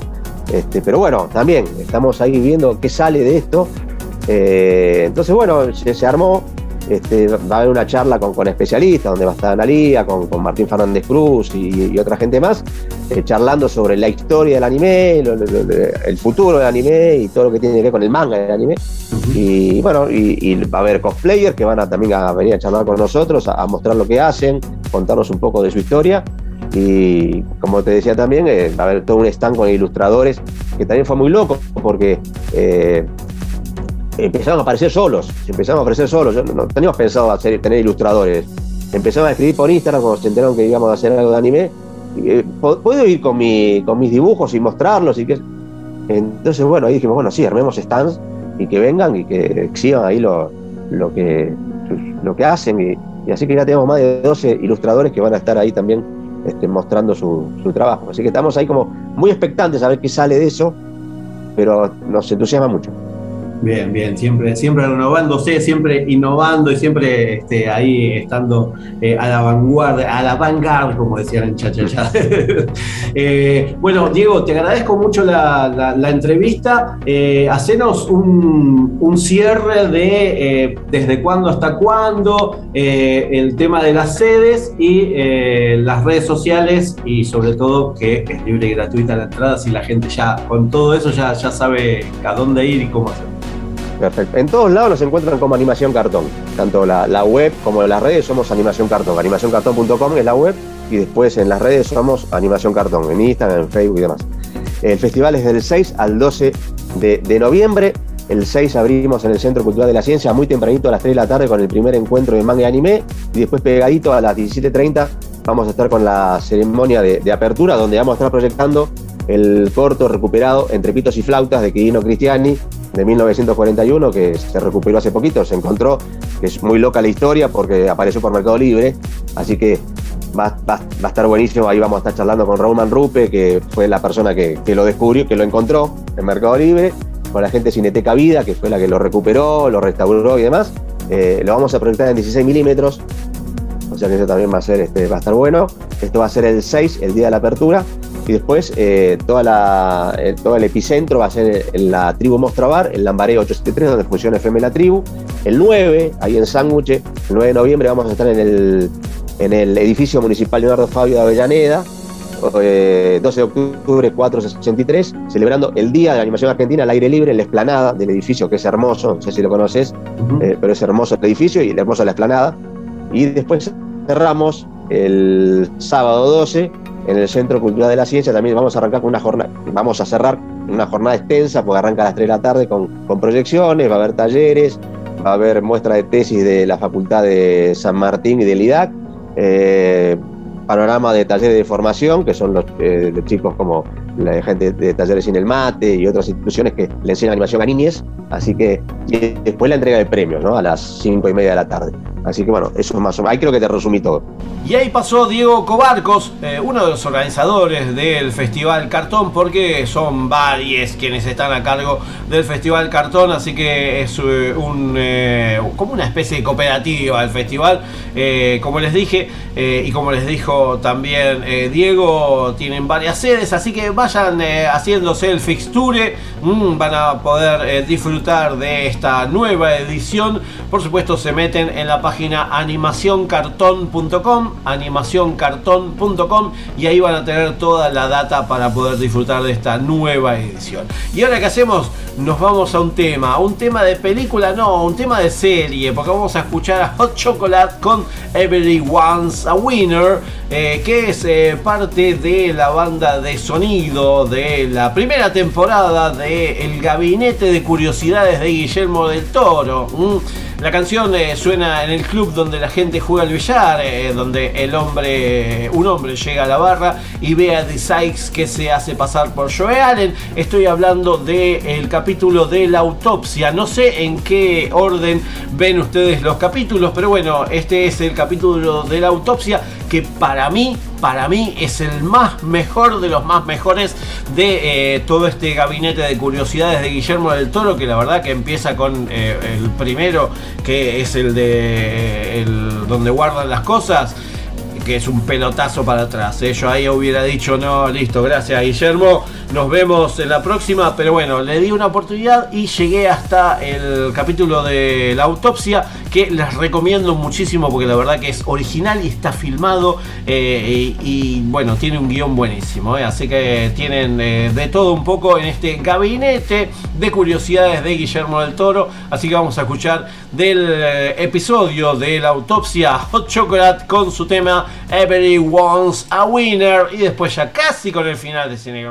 Este, pero bueno, también estamos ahí viendo qué sale de esto. Eh, entonces, bueno, se, se armó. Este, va a haber una charla con, con especialistas, donde va a estar Analía, con, con Martín Fernández Cruz y, y otra gente más, eh, charlando sobre la historia del anime, lo- lo- lo- el futuro del anime y todo lo que tiene que ver con el manga del anime. Y bueno, y, y va a haber cosplayers que van a también a venir a charlar con nosotros, a, a mostrar lo que hacen, contarnos un poco de su historia. Y como te decía también, eh, va a haber todo un stand con ilustradores, que también fue muy loco, porque eh, empezaron a aparecer solos, empezaron a aparecer solos. Yo no, teníamos pensado hacer, tener ilustradores. Empezaron a escribir por Instagram cuando se enteraron que íbamos a hacer algo de anime. Eh, "¿Pu- ¿Puedo ir con, mi, con mis dibujos y mostrarlos? Y que... Entonces, bueno, ahí dijimos, bueno, sí, armemos stands y que vengan y que exhiban ahí lo, lo, que, lo que hacen. Y, y así que ya tenemos más de 12 ilustradores que van a estar ahí también este, mostrando su, su trabajo. Así que estamos ahí como muy expectantes a ver qué sale de eso, pero nos entusiasma mucho. Bien, bien, siempre, siempre renovándose, siempre innovando y siempre este, ahí estando eh, a la vanguardia, a la vanguard, como decían en Chachachá. Eh, bueno, Diego, te agradezco mucho la, la- la entrevista. Eh, hacenos un, un cierre de eh, desde cuándo hasta cuándo, eh, el tema de las sedes y las redes sociales y sobre todo que es libre y gratuita la entrada, si la gente ya con todo eso ya, ya sabe a dónde ir y cómo hacer. Perfecto. En todos lados nos encuentran como Animación Cartón. Tanto la, la web como las redes somos Animación Cartón. Animacioncartón.com es la web y después en las redes somos Animación Cartón, en Instagram, en Facebook y demás. El festival es del 6 al 12 de, noviembre. El 6 abrimos en el Centro Cultural de la Ciencia muy tempranito a las 3 de la tarde con el primer encuentro de manga y anime y después pegadito a las 17.30 vamos a estar con la ceremonia de, de apertura donde vamos a estar proyectando el corto recuperado entre pitos y flautas de Quirino Cristiani de 1941 que se recuperó hace poquito, se encontró, que es muy loca la historia porque apareció por Mercado Libre, así que va, va- va a estar buenísimo, ahí vamos a estar charlando con Raúl Manrupe, que fue la persona que, que lo descubrió, que lo encontró en Mercado Libre, con la gente de Cineteca Vida, que fue la que lo recuperó, lo restauró y demás. Eh, lo vamos a proyectar en 16 milímetros, o sea que eso también va a ser, este, va a estar bueno. Esto va a ser el 6, el día de la apertura. Y después eh, toda la, eh, todo el epicentro va a ser en la tribu Mostra Bar, en Lambaré 873, donde funciona FM La Tribu. El 9, ahí en Sándwich, el 9 de noviembre vamos a estar en el, en el edificio municipal Leonardo Fabio de Avellaneda. eh, 12 de octubre 463, celebrando el Día de la Animación Argentina al aire libre en la explanada del edificio, que es hermoso, no sé si lo conoces, eh, pero es hermoso el edificio y hermosa la explanada. Y después cerramos el sábado 12 en el Centro Cultural de la Ciencia. También vamos a arrancar con una jornada, vamos a cerrar una jornada extensa, porque arranca a las 3 de la tarde con, con proyecciones, va a haber talleres, va a haber muestra de tesis de la Facultad de San Martín y del IDAC. eh, panorama de talleres de formación, que son los, eh, los chicos como la gente de talleres sin el mate y otras instituciones que le enseñan animación a niñes. Así que después la entrega de premios, ¿no? A las cinco y media de la tarde. Así que bueno, eso es más o menos. Ahí creo que te resumí todo. Y ahí pasó Diego Cobarcos, eh, uno de los organizadores del Festival Cartón, porque son varios quienes están a cargo del Festival Cartón, así que es eh, un, eh, como una especie de cooperativa el festival. Como les dije, y como les dijo también Diego, tienen varias sedes, así que vayan eh, haciéndose el fixture, mm, van a poder eh, disfrutar de esta nueva edición. Por supuesto, se meten en la página animacioncartón.com, animacioncartón.com y ahí van a tener toda la data para poder disfrutar de esta nueva edición. Y ahora que hacemos, nos vamos a un tema, un tema de película, no, un tema de serie, porque vamos a escuchar a Hot Chocolate con Everyone's a Winner, eh, que es eh, parte de la banda de sonido de la primera temporada de El Gabinete de Curiosidades de Guillermo del Toro. La canción eh, suena en el club donde la gente juega al billar, eh, donde el hombre, un hombre llega a la barra y ve a The Sykes que se hace pasar por Joe Allen. Estoy hablando del capítulo de la autopsia. No sé en qué orden ven ustedes los capítulos, pero bueno, este es el capítulo de la autopsia que para mí, para mí es el más mejor de los más mejores de eh, todo este gabinete de curiosidades de Guillermo del Toro, que la verdad que empieza con el primero, que es el de el, donde guardan las cosas que es un pelotazo para atrás. ¿eh? Yo ahí hubiera dicho, no, listo, gracias Guillermo, nos vemos en la próxima, pero bueno, le di una oportunidad y llegué hasta el capítulo de la autopsia, que les recomiendo muchísimo porque la verdad que es original y está filmado eh, y, bueno, tiene un guion buenísimo, ¿eh? así que tienen eh, de todo un poco en este gabinete de curiosidades de Guillermo del Toro, así que vamos a escuchar del episodio de la autopsia Hot Chocolate con su tema Everyone's a Winner y después ya casi con el final de Cine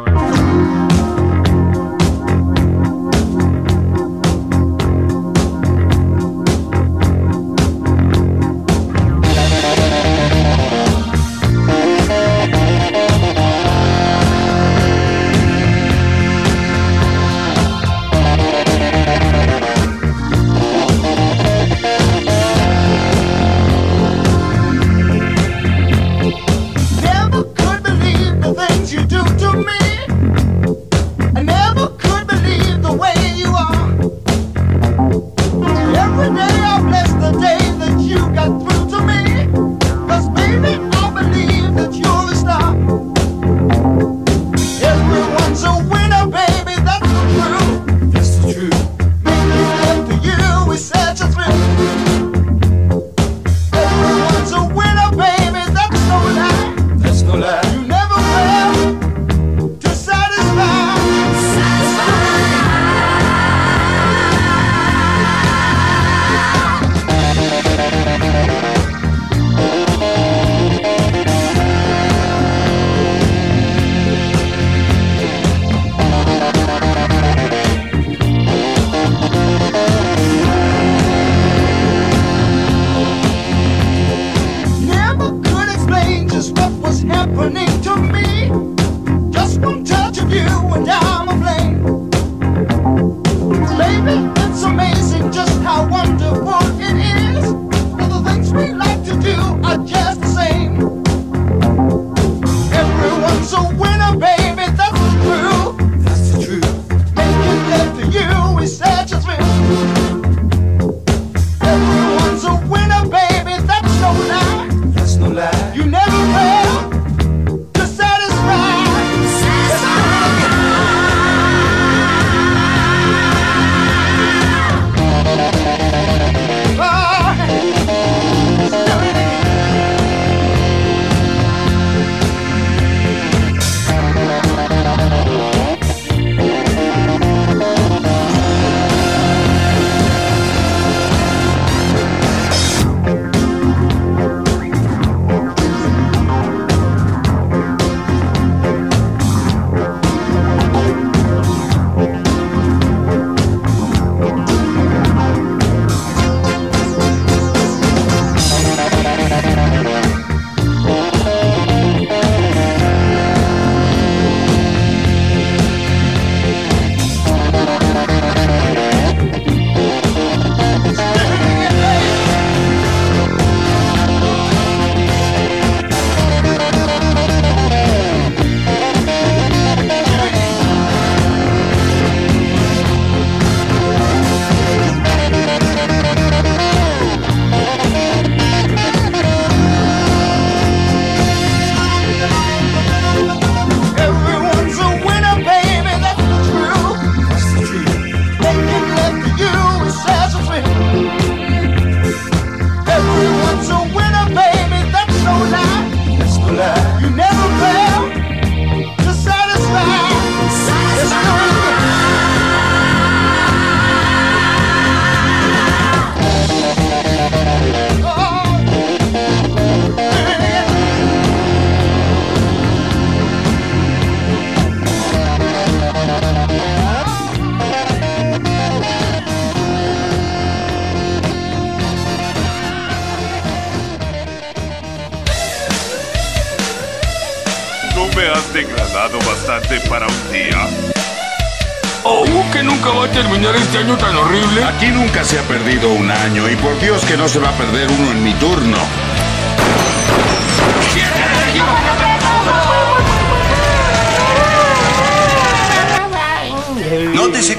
se va a perder uno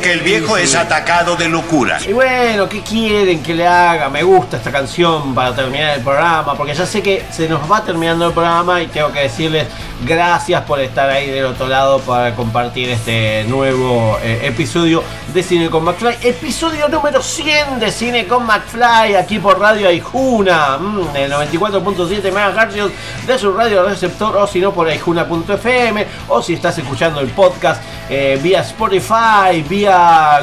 que el viejo es atacado de locura. Y bueno, ¿qué quieren que le haga? Me gusta esta canción para terminar el programa, porque ya sé que se nos va terminando el programa y tengo que decirles gracias por estar ahí del otro lado para compartir este nuevo eh, episodio de Cine con McFly. Episodio número 100 de Cine con McFly, aquí por Radio Aijuna, mm, el 94.7 MHz de su radio receptor, o si no por aijuna.fm, o si estás escuchando el podcast eh, vía Spotify, vía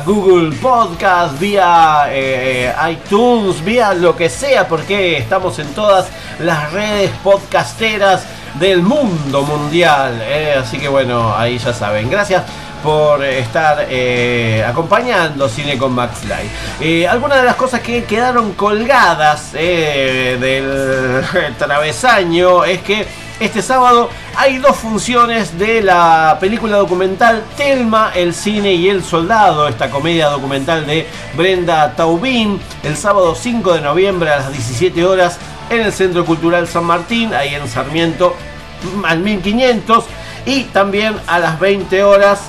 Google Podcast, vía eh, iTunes, vía lo que sea, porque estamos en todas las redes podcasteras del mundo mundial. eh, Así que bueno, ahí ya saben. Gracias por estar eh, acompañando Cine con McFly. Eh, algunas de las cosas que quedaron colgadas del travesaño es que este sábado hay dos funciones de la película documental Telma, el cine y el soldado, esta comedia documental de Brenda Taubín, el sábado 5 de noviembre a las 17 horas en el Centro Cultural San Martín, ahí en Sarmiento al 1500 y también a las 20 horas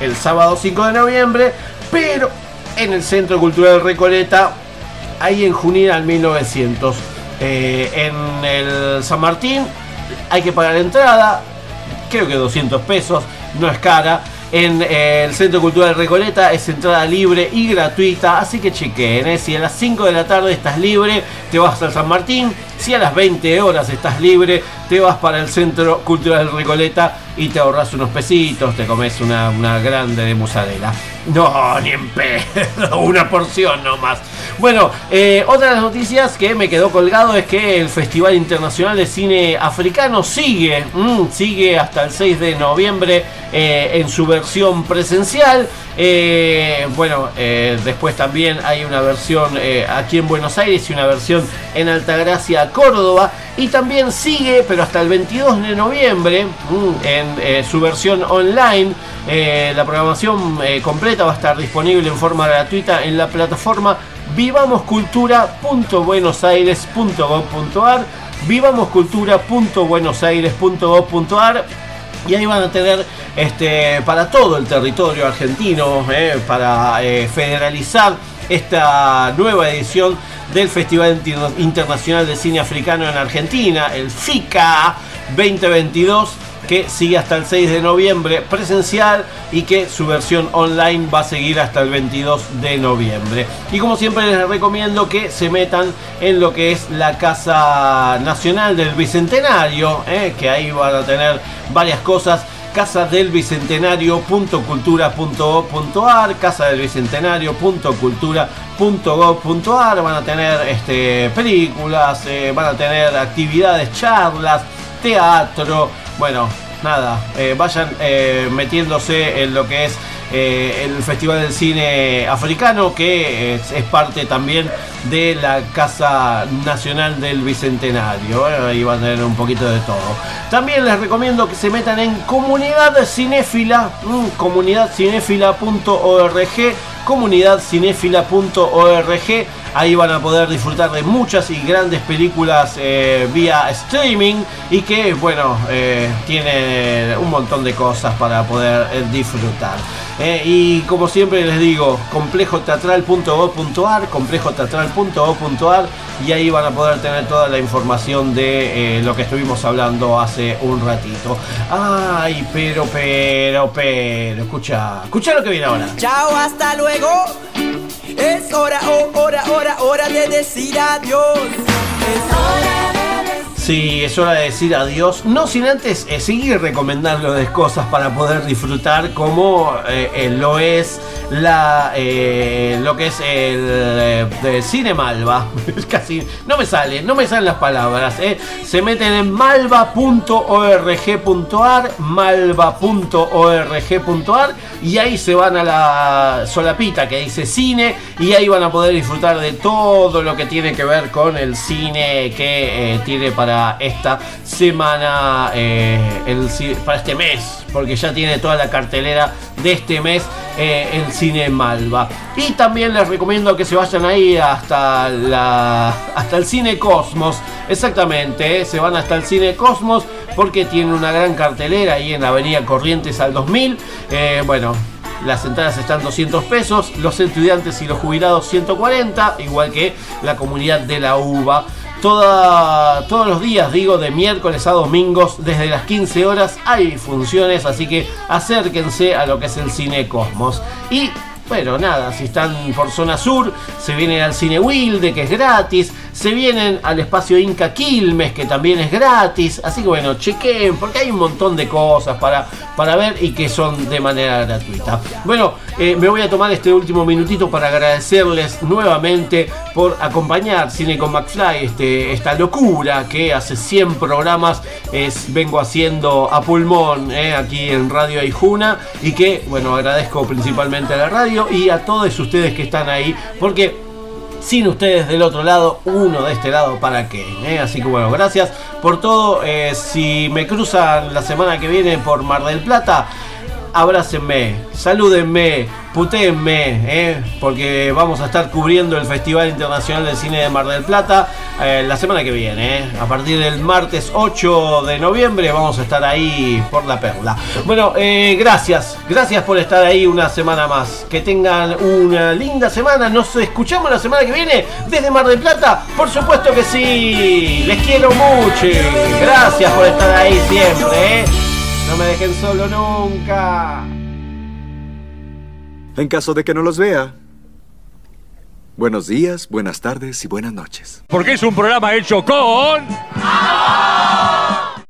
el sábado 5 de noviembre, pero en el Centro Cultural Recoleta, ahí en Junín al 1900. Eh, en el San Martín hay que pagar entrada, creo que 200 pesos, no es cara. En eh, el Centro Cultural Recoleta es entrada libre y gratuita, así que chequen. ¿eh? Si a las 5 de la tarde estás libre, te vas al San Martín. Si a las 20 horas estás libre, te vas para el Centro Cultural Recoleta y te ahorras unos pesitos, te comes una, una grande de. No, ni en pedo, una porción nomás. Bueno, eh, otra de las noticias que me quedó colgado es que el Festival Internacional de Cine Africano sigue, mm, sigue hasta el 6 de noviembre eh, en su versión presencial. Eh, bueno, eh, después también hay una versión eh, aquí en Buenos Aires y una versión en Altagracia, Córdoba. Y también sigue, pero hasta el 22 de noviembre, mm, en su versión online. La programación completa va a estar disponible en forma gratuita en la plataforma vivamoscultura.buenosaires.gov.ar vivamoscultura.buenosaires.gov.ar y ahí van a tener este, para todo el territorio argentino, eh, para eh, federalizar esta nueva edición del Festival Inter- Internacional de Cine Africano en Argentina, el FICA 2022 que sigue hasta el 6 de noviembre presencial y que su versión online va a seguir hasta el 22 de noviembre. Y como siempre les recomiendo que se metan en lo que es la Casa Nacional del Bicentenario, eh, que ahí van a tener varias cosas casadelbicentenario.cultura.gov.ar casadelbicentenario.cultura.gov.ar van a tener este, películas, eh, van a tener actividades, charlas, teatro, bueno, nada, eh, vayan eh, metiéndose en lo que es eh, el Festival del Cine Africano, que es, parte también de la Casa Nacional del Bicentenario. eh, ahí van a tener un poquito de todo. También les recomiendo que se metan en Comunidad Cinéfila, mm, comunidadcinéfila.org, comunidadcinéfila.org. Ahí van a poder disfrutar de muchas y grandes películas eh, vía streaming y que, bueno, eh, tiene un montón de cosas para poder disfrutar. Eh, y como siempre les digo, complejoteatral.gov.ar, complejoteatral.gov.ar y ahí van a poder tener toda la información de eh, lo que estuvimos hablando hace un ratito. Ay, pero, pero, pero, escucha, escucha lo que viene ahora. Chao, hasta luego. Es hora, oh, hora, hora, hora de decir adiós. Es hora Sí, es hora de decir adiós. No sin antes eh, seguir recomendándoles cosas para poder disfrutar, como eh, eh, lo es la eh, lo que es el Cine Malva. Casi no me sale, no me salen las palabras. Se meten en malva.org.ar, malva.org.ar y ahí se van a la solapita que dice cine y ahí van a poder disfrutar de todo lo que tiene que ver con el cine que tiene para esta semana, eh, para este mes, porque ya tiene toda la cartelera de este mes eh, el cine Malva. Y también les recomiendo que se vayan ahí hasta, la, hasta el cine Cosmos, exactamente, eh, se van hasta el cine Cosmos porque tiene una gran cartelera ahí en la avenida Corrientes al 2000. Eh, bueno, las entradas están 200 pesos, los estudiantes y los jubilados 140, igual que la comunidad de la UBA. Todos los días, digo, de miércoles a domingos, desde las 15 horas hay funciones, así que acérquense a lo que es el Cine Cosmos. Y bueno, nada, si están por zona sur, se vienen al Cine Wilde, que es gratis. Se vienen al espacio Inca Quilmes, que también es gratis. Así que bueno, chequen, porque hay un montón de cosas para, para ver y que son de manera gratuita. Bueno, eh, me voy a tomar este último minutito para agradecerles nuevamente por acompañar Cine con McFly, este, esta locura que hace 100 programas es, vengo haciendo a pulmón eh, aquí en Radio Aijuna y que, bueno, agradezco principalmente a la radio y a todos ustedes que están ahí, porque sin ustedes del otro lado, uno de este lado, ¿para qué? ¿Eh? Así que bueno, gracias por todo. Eh, si me cruzan la semana que viene por Mar del Plata, abrácenme, salúdenme, putéenme, ¿eh? porque vamos a estar cubriendo el Festival Internacional de Cine de Mar del Plata eh, la semana que viene. ¿eh? A partir del martes 8 de noviembre vamos a estar ahí por la perla. Bueno, eh, gracias, gracias por estar ahí una semana más. Que tengan una linda semana. Nos escuchamos la semana que viene desde Mar del Plata. Por supuesto que sí. Les quiero mucho. Gracias por estar ahí siempre. No me dejen solo nunca. En caso de que no los vea. Buenos días, buenas tardes y buenas noches. Porque es un programa hecho con...